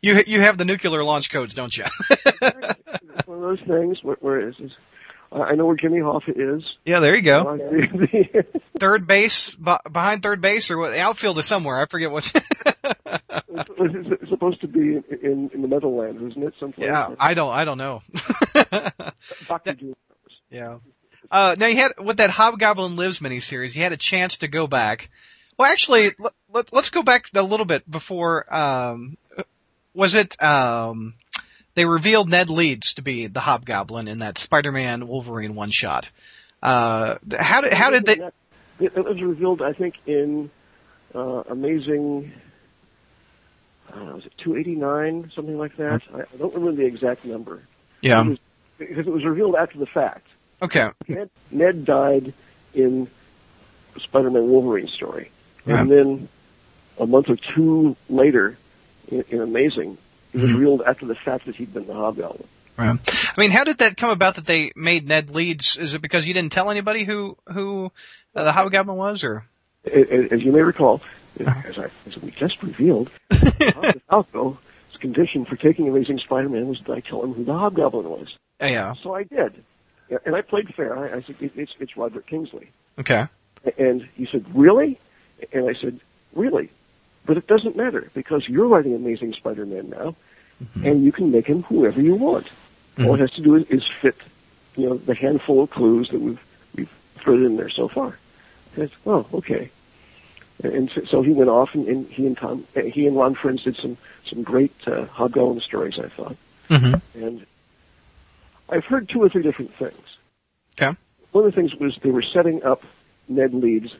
You you have the nuclear launch codes, don't you? It's one of those things where, where it's, I know where Jimmy Hoffa is. yeah, there you go. Third base, b- behind third base, or what? The outfield is somewhere. I forget what. it's, it's supposed to be in, in, the Meadowlands, isn't it? Someplace. yeah, I don't I don't know. Yeah. Uh, now you had with that Hobgoblin Lives miniseries, you had a chance to go back. Well, actually, let, let, let's go back a little bit before. Um, was it? Um, they revealed Ned Leeds to be the Hobgoblin in that Spider-Man Wolverine one shot. Uh, how did how did they? It, was revealed, I think, in uh, Amazing. I don't know, was it 289, something like that? I, I don't remember the exact number. It Yeah. was, because it was revealed after the fact. Okay. Ned, Ned died in Spider-Man Wolverine story, Yeah. and then a month or two later, in, in Amazing, it was Mhm. revealed after the fact that he'd been the Hobgoblin. Right. I mean, how did that come about that they made Ned Leeds? Is it because you didn't tell anybody who who uh, the Hobgoblin was, or? As you may recall, as, I, as we just revealed, Falco's condition for taking Amazing Spider-Man was that I tell him who the Hobgoblin was. Yeah. So I did, and I played fair. I, I said it, it's it's Roderick Kingsley. Okay. And he said, really? And I said, really? But it doesn't matter because you're writing Amazing Spider-Man now, and you can make him whoever you want. All it has to do is, is fit, you know, the handful of clues that we've we've thrown in there so far. And I said, oh, okay. And so, so he went off, and, and he and Tom, uh, he and Ron Frenz did some some great uh, Hobgoblin stories. I thought, Mm-hmm. and I've heard two or three different things. Okay. One of the things was they were setting up Ned Leeds,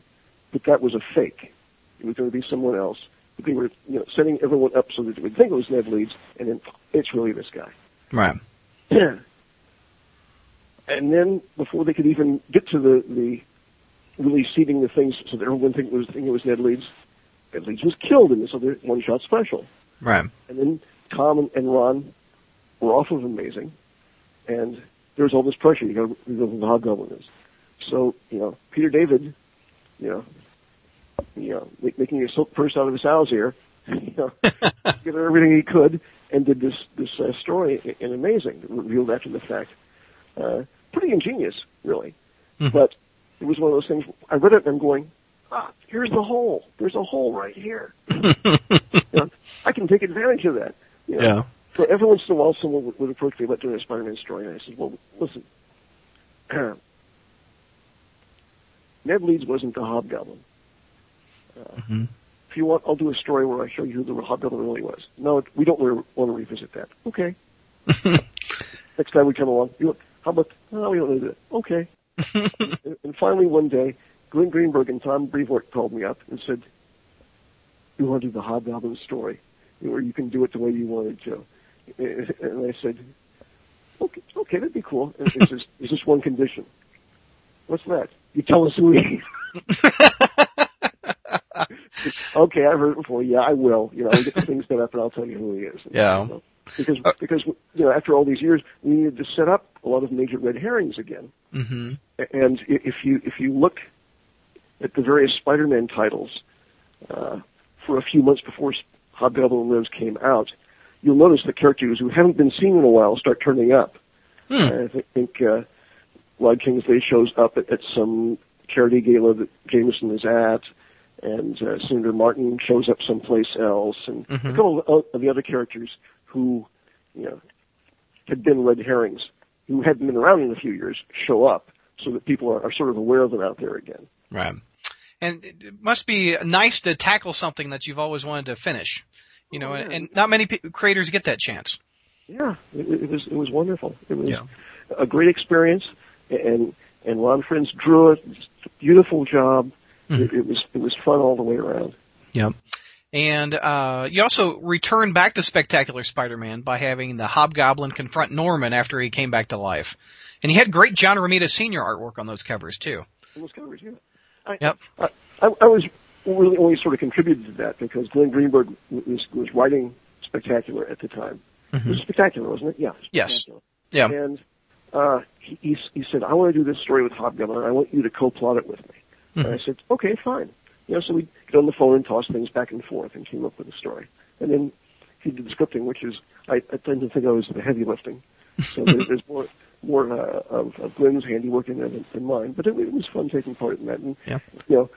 but that was a fake. It was going to be someone else. They were, you know, setting everyone up so that they would think it was Ned Leeds, and then it's really this guy. Right. and then before they could even get to the the really seeding the things so that everyone think it was thinking it was Ned Leeds, Ned Leeds was killed in this other one shot special. Right. And then Tom and, and Ron were off of Amazing, and there was all this pressure. You got to reveal who the Hobgoblin is. So you know, Peter David, you know, you know, making a silk purse out of his owls here, you know, did everything he could, and did this this uh, story in Amazing, revealed after the fact. Uh, pretty ingenious, really. Mhm. But it was one of those things. I read it and I'm going, ah, here's the hole. There's a hole right here. You know, I can take advantage of that. You know? Yeah. So every once in a while, someone would, would approach me about doing a Spider-Man story, and I said, "Well, listen, Ned Leeds wasn't the Hobgoblin. Uh, Mhm. If you want, I'll do a story where I show you who the Hobgoblin really was. No, we don't re- want to revisit that. Okay. Next time we come along, you want, how about? No, we don't need that. Okay. and, and finally, one day, Glenn Greenberg and Tom Brevoort called me up and said, "You want to do the Hobgoblin story, or you can do it the way you want it, Joe." And I said, "Okay, okay, that'd be cool." And there's just, there's just one condition. What's that? You tell us who he is. okay, I've heard it before. Yeah, I will. You know, I'll get the things set up and I'll tell you who he is. Yeah. Because because you know, after all these years, we needed to set up a lot of major red herrings again. Mm-hmm. And if you if you look at the various Spider-Man titles uh, for a few months before Hobgoblin Lives came out, you'll notice the characters who haven't been seen in a while start turning up. Hmm. I thi- think uh, Rod Kingsley shows up at, at some charity gala that Jameson is at, and uh, Senator Martin shows up someplace else, and Mhm. a couple of, of the other characters who, you know, had been red herrings, who hadn't been around in a few years, show up so that people are, are sort of aware of them out there again. Right. And it must be nice to tackle something that you've always wanted to finish. You know, Oh, and, yeah. and not many pe- creators get that chance. Yeah, it, it was it was wonderful. It was Yeah. a great experience, and and Ron Frenz drew it. Beautiful job. Mhm. It, it was it was fun all the way around. Yep. And uh, you also returned back to Spectacular Spider-Man by having the Hobgoblin confront Norman after he came back to life. And he had great John Romita Sr. artwork on those covers too. Almost covers, yeah. I, Yep. I, I, I was really only sort of contributed to that because Glenn Greenberg was was writing Spectacular at the time. It was Spectacular, wasn't it? Yeah. Mm-hmm. Yes. Yeah. And uh, he, he he said, "I want to do this story with Hobgoblin. I want you to co-plot it with me." And I said, "Okay, fine." You know, so we get on the phone and toss things back and forth and came up with a story. And then he did the scripting, which is I, I tend to think I was the heavy lifting. So there, there's more more uh, of, of Glenn's handiwork in there than, than mine. But it, it was fun taking part in that. And Yeah. you know,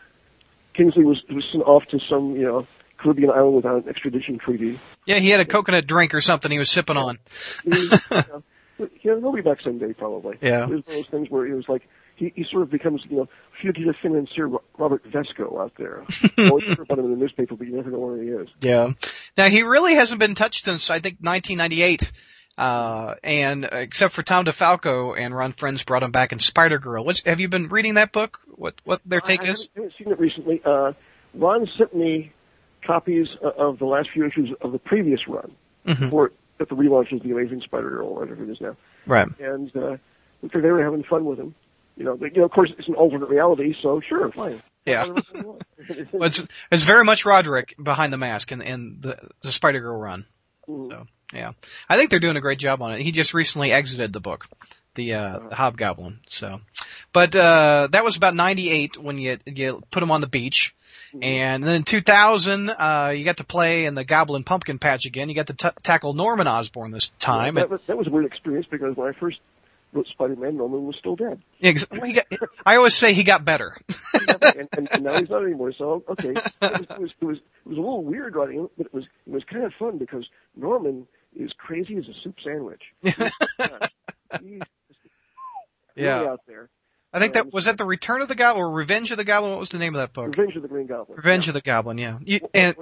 Kingsley was was sent off to some you know Caribbean island without an extradition treaty. Yeah, he had a coconut drink or something he was sipping on. He was, you know, but, you know, he'll be back someday probably. Yeah. It was one of those things where it was like he, he sort of becomes you know fugitive financier Ro- Robert Vesco out there. Always hear about him in the newspaper, but you never know where he is. Yeah. Now he really hasn't been touched since I think 1998. Uh, and uh, except for Tom DeFalco and Ron Frenz brought him back in Spider Girl. What's, have you been reading that book? What, what their take I, I is? haven't, haven't seen it recently. Uh, Ron sent me copies of the last few issues of the previous run Mhm. before at the relaunch of the Amazing Spider-Girl, whatever it is now. Right. And uh, they were having fun with him. You know, but, you know, of course, it's an alternate reality, so sure, fine. Yeah. Whatever you want. Well, it's, it's very much Roderick behind the mask in, in the, the Spider Girl run. Mhm. So, yeah. I think they're doing a great job on it. He just recently exited the book, the, uh, the Hobgoblin. So, but, uh, that was about 98 when you, you put him on the beach. And then in 2000, uh, you got to play in the Goblin Pumpkin Patch again. You got to t- tackle Norman Osborn this time. that, was, that was a weird experience because when I first Spider-Man, Norman was still dead. Yeah, 'cause he got, I always say he got better. and, and, and now he's not anymore. So okay, it was, it was it was it was a little weird writing it, but it was it was kind of fun because Norman is crazy as a soup sandwich. Really Yeah. out there. I think that was that the Return of the Goblin or Revenge of the Goblin. What was the name of that book? Revenge of the Green Goblin. Revenge of the Goblin. Yeah. You, and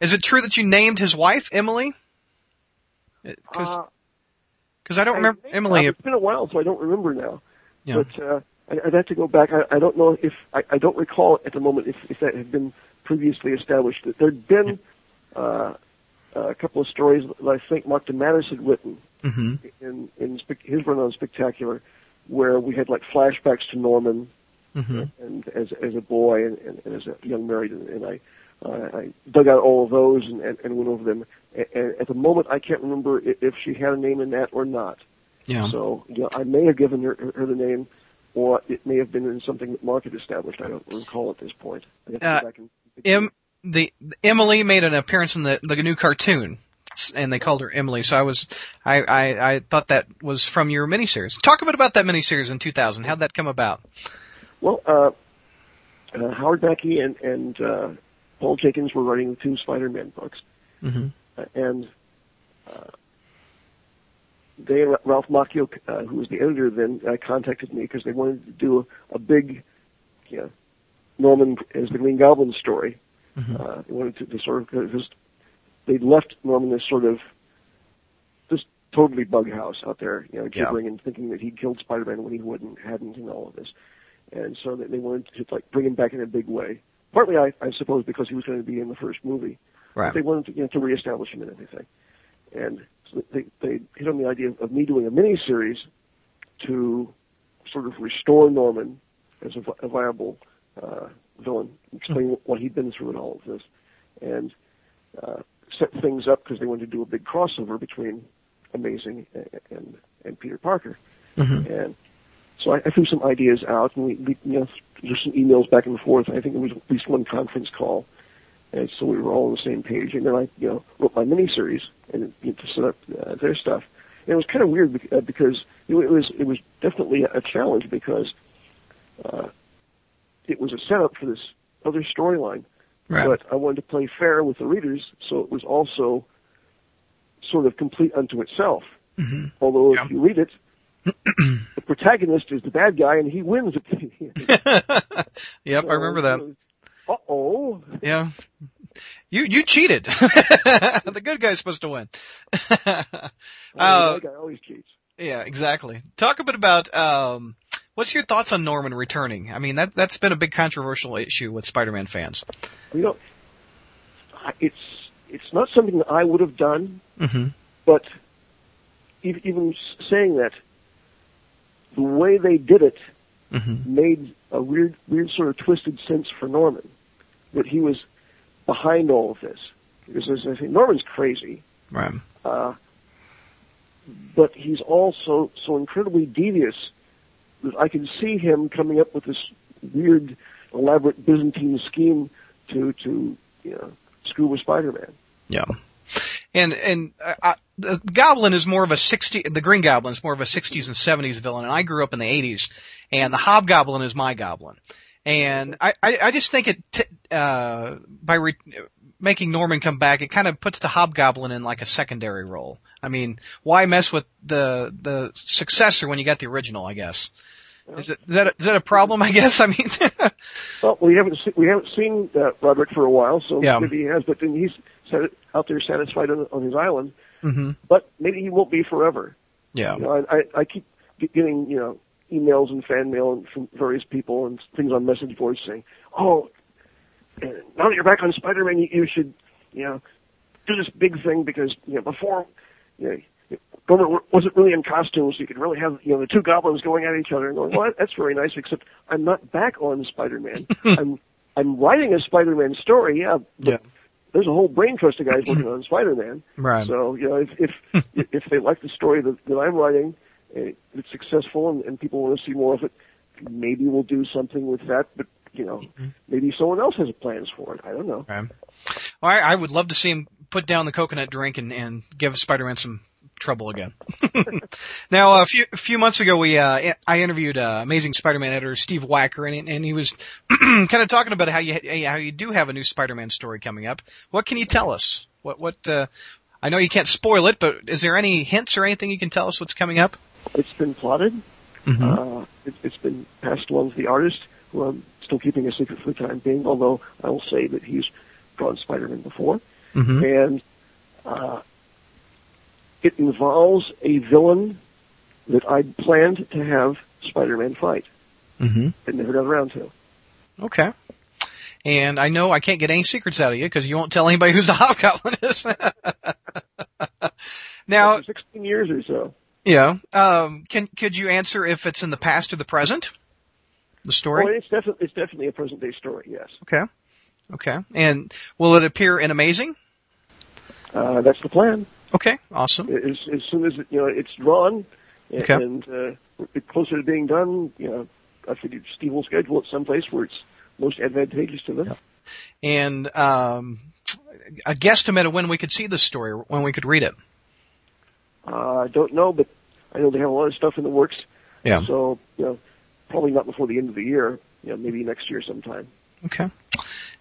is it true that you named his wife Emily? Because Uh, I don't remember Emily. It's been a while, so I don't remember now. Yeah. But uh, I, I'd have to go back. I, I don't know if I, I don't recall at the moment if, if that had been previously established. That there'd been uh, a couple of stories that I think Marc DeMatteis had written hmm in in his run on Spectacular, where we had like flashbacks to Norman hmm and as as a boy and, and, and as a young married, and, and I uh, I dug out all of those and, and, and went over them. At the moment, I can't remember if she had a name in that or not. Yeah. So you know, I may have given her, her, the name, or it may have been in something that Mark had established. I don't recall at this point. I have to go Uh, back and- Em, the Emily made an appearance in the the new cartoon, and they called her Emily. So I was, I, I, I thought that was from your miniseries. Talk a bit about that miniseries in 2000. How'd that come about? Well, uh, uh, Howard Mackie and, and uh, Paul Jenkins were writing the two Spider-Man books, hmm uh, and uh, they and Ralph Macchio, uh, who was the editor then, uh, contacted me because they wanted to do a, a big, you know, Norman as the Green Goblin story. Uh, they wanted to, to sort of just they'd left Norman as sort of just totally bug house out there, you know, Yeah. gibbering and thinking that he'd killed Spider-Man when he wouldn't, hadn't, and all of this. And so they, they wanted to like bring him back in a big way. Partly, I, I suppose, because he was going to be in the first movie. Right. They wanted to, you know, to reestablish him and everything. And so they, they hit on the idea of, me doing a mini series to sort of restore Norman as a, a viable uh, villain, explain what he'd been through in all of this, and uh, set things up because they wanted to do a big crossover between Amazing and and, and Peter Parker. And so I, I threw some ideas out, and we, we you know there's some emails back and forth. I think there was at least one conference call, and so we were all on the same page. And then I you know wrote my miniseries and you know, to set up uh, their stuff. And it was kind of weird uh, because it, wa- it was it was definitely a challenge because uh, it was a setup for this other storyline, Right. but I wanted to play fair with the readers, so it was also sort of complete unto itself. hmm Although Yeah. if you read it, the protagonist is the bad guy and he wins at the end. yep, I remember that. Oh. Yeah. You you cheated. the good guy's supposed to win. uh, the bad guy always cheats. yeah, exactly. Talk a bit about um What's your thoughts on Norman returning? I mean, that that's been a big controversial issue with Spider-Man fans. You know, it's it's not something that I would have done, Mm-hmm. but even, even saying that, the way they did it Mm-hmm. made a weird, weird sort of twisted sense for Norman that he was behind all of this. Because I say, Norman's crazy, Right. uh, but he's also so incredibly devious that I can see him coming up with this weird, elaborate Byzantine scheme to to you know screw with Spider-Man. Yeah. And and uh, uh, the Goblin is more of a sixty. The Green Goblin is more of a '60s and '70s villain, and I grew up in the '80s. And the Hobgoblin is my Goblin, and I I, I just think it t- uh, by re- making Norman come back, it kind of puts the Hobgoblin in like a secondary role. I mean, why mess with the the successor when you got the original? I guess. Is, it, is that a, is that a problem? I guess. I mean, Well, we haven't se- we haven't seen uh, Roderick for a while, so Yeah. maybe he has. But then he's sat- out there satisfied on, on his island. hmm But maybe he won't be forever. yeah, You know, I, I, I keep getting you know emails and fan mail and from various people and things on message boards saying, "Oh, uh, now that you're back on Spider-Man, you, you should you know do this big thing because you know before you know." Norman wasn't really in costume, so you could really have you know the two goblins going at each other and going, "Well, that's very nice." Except I'm not back on Spider-Man. I'm I'm writing a Spider-Man story, yeah. But Yeah. There's a whole brain trust of guys working on Spider-Man. right. So you know, if if if they like the story that, that I'm writing, uh, it's successful, and, and people want to see more of it, maybe we'll do something with that. But you know, maybe someone else has plans for it. I don't know. Okay. Well, I, I would love to see him put down the coconut drink and, and give Spider-Man some trouble again. now, a few a few months ago, we uh, I interviewed uh, Amazing Spider-Man editor Steve Wacker, and, and he was kind of talking about how you how you do have a new Spider-Man story coming up. What can you tell us? What what? Uh, I know you can't spoil it, but is there any hints or anything you can tell us what's coming up? It's been plotted. Uh, it, it's been passed along to the artist, who I'm still keeping a secret for the time being. Although I will say that he's drawn Spider-Man before, Mm-hmm. and uh, it involves a villain that I'd planned to have Spider-Man fight, Mm-hmm. but never got around to. Okay. And I know I can't get any secrets out of you because you won't tell anybody who the Hobgoblin is. now, 16 years or so. Yeah. Um, can could you answer if it's in the past or the present? The story. Well, it's definitely it's definitely a present day story. Yes, Okay. Okay. And will it appear in Amazing? uh, that's the plan. Okay. Awesome. As, as soon as it, you know it's drawn and, Okay. and uh, closer to being done, you know, I figured Steve will schedule it someplace where it's most advantageous to them. And um, a guesstimate of when we could see this story, when we could read it. Uh, I don't know, but I know they have a lot of stuff in the works. Yeah. So you know, probably not before the end of the year. You know, maybe next year sometime. Okay.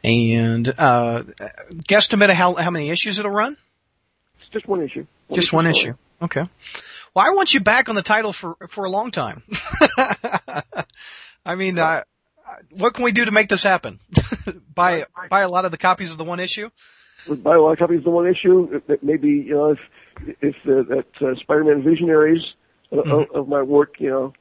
And uh, guesstimate of how how many issues it'll run? It's just one issue. Just one story. issue. Okay. Well, I want you back on the title for for a long time. I mean, uh, what can we do to make this happen? buy buy a lot of the copies of the one issue. Buy a lot of copies of the one issue. Maybe you know if if the, that uh, Spider-Man Visionaries of, Mm-hmm. of my work you know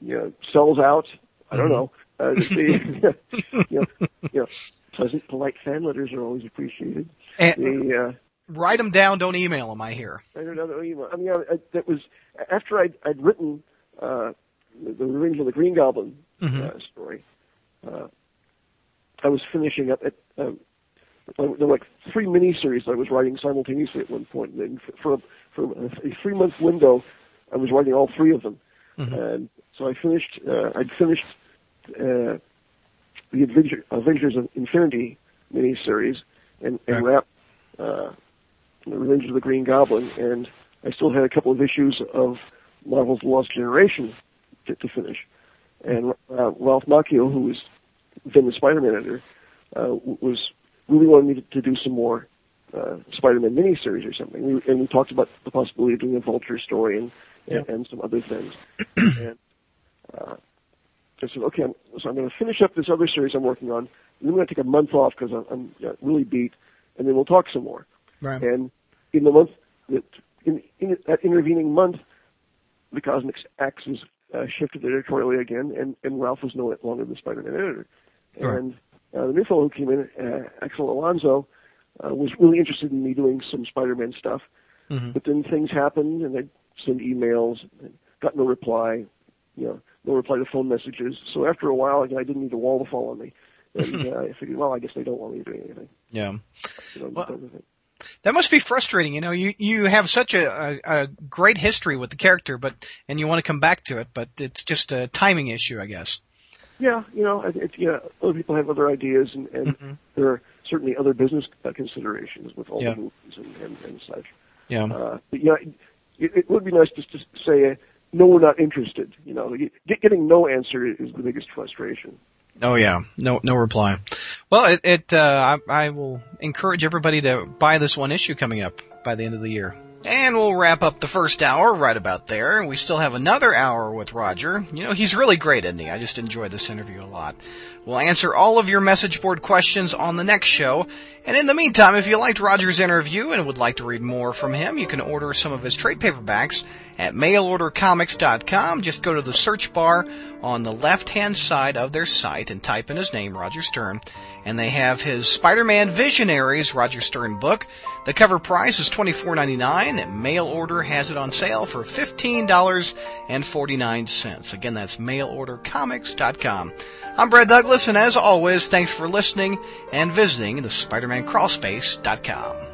you know sells out. I don't know. Uh, the, you know, you know, pleasant, polite fan letters are always appreciated. And The uh, write them down. Don't email them. I hear. I don't know. email. I mean, I, I, that was after I'd, I'd written uh, the, the Revenge of the Green Goblin Mhm. uh, story. Uh, I was finishing up at. Uh, there were like three miniseries I was writing simultaneously at one point, and for a, for a three month window, I was writing all three of them. And so I finished. Uh, I'd finished uh, the Avenger, Avengers of Infinity miniseries, and, and Right. wrapped uh, the Revenge of the Green Goblin, and I still had a couple of issues of Marvel's Lost Generation to, to finish. And uh, Ralph Macchio, who was then the Spider-Man editor, uh, was really wanted me to, to do some more uh, Spider-Man miniseries or something. We, and we talked about the possibility of doing a Vulture story and and, and some other things. and uh, I said, okay, I'm, so I'm going to finish up this other series I'm working on. And then I'm going to take a month off because I'm, I'm uh, really beat, and then we'll talk some more. Right. And in the month that in, in that intervening month, the Cosmic as uh, shifted editorially again, and, and Ralph was no longer the Spider-Man editor. And uh, the new fellow who came in, uh, Axel Alonso, uh, was really interested in me doing some Spider-Man stuff. Mhm. But then things happened, and I'd send emails, and got no reply, you know, no reply to phone messages. So after a while, again, I didn't need a wall to fall on me. And uh, I figured, well, I guess they don't want me doing anything. Yeah. You know, Well- that. That must be frustrating. You know, you, you have such a, a, a great history with the character, but, and you want to come back to it, but it's just a timing issue, I guess. Yeah, you know, it, it, you know, other people have other ideas, and, and Mhm. there are certainly other business uh, considerations with all Yeah. the movies and, and, and such. Yeah. Uh, but yeah, it, it would be nice just to say, uh, no, we're not interested. You know, get, getting no answer is the biggest frustration. Oh yeah, no no reply. Well, it, it uh, I, I will encourage everybody to buy this one issue coming up by the end of the year. And we'll wrap up the first hour right about there. We still have another hour with Roger. You know, he's really great, isn't he? I just enjoyed this interview a lot. We'll answer all of your message board questions on the next show. And in the meantime, if you liked Roger's interview and would like to read more from him, you can order some of his trade paperbacks at mailordercomics.com. Just go to the search bar on the left-hand side of their site and type in his name, Roger Stern. And they have his Spider-Man Visionaries Roger Stern book. The cover price is $24.99 and mail order has it on sale for $15.49. Again, that's mailordercomics.com. I'm Brad Douglas, and as always, thanks for listening and visiting the SpiderManCrawlspace.com.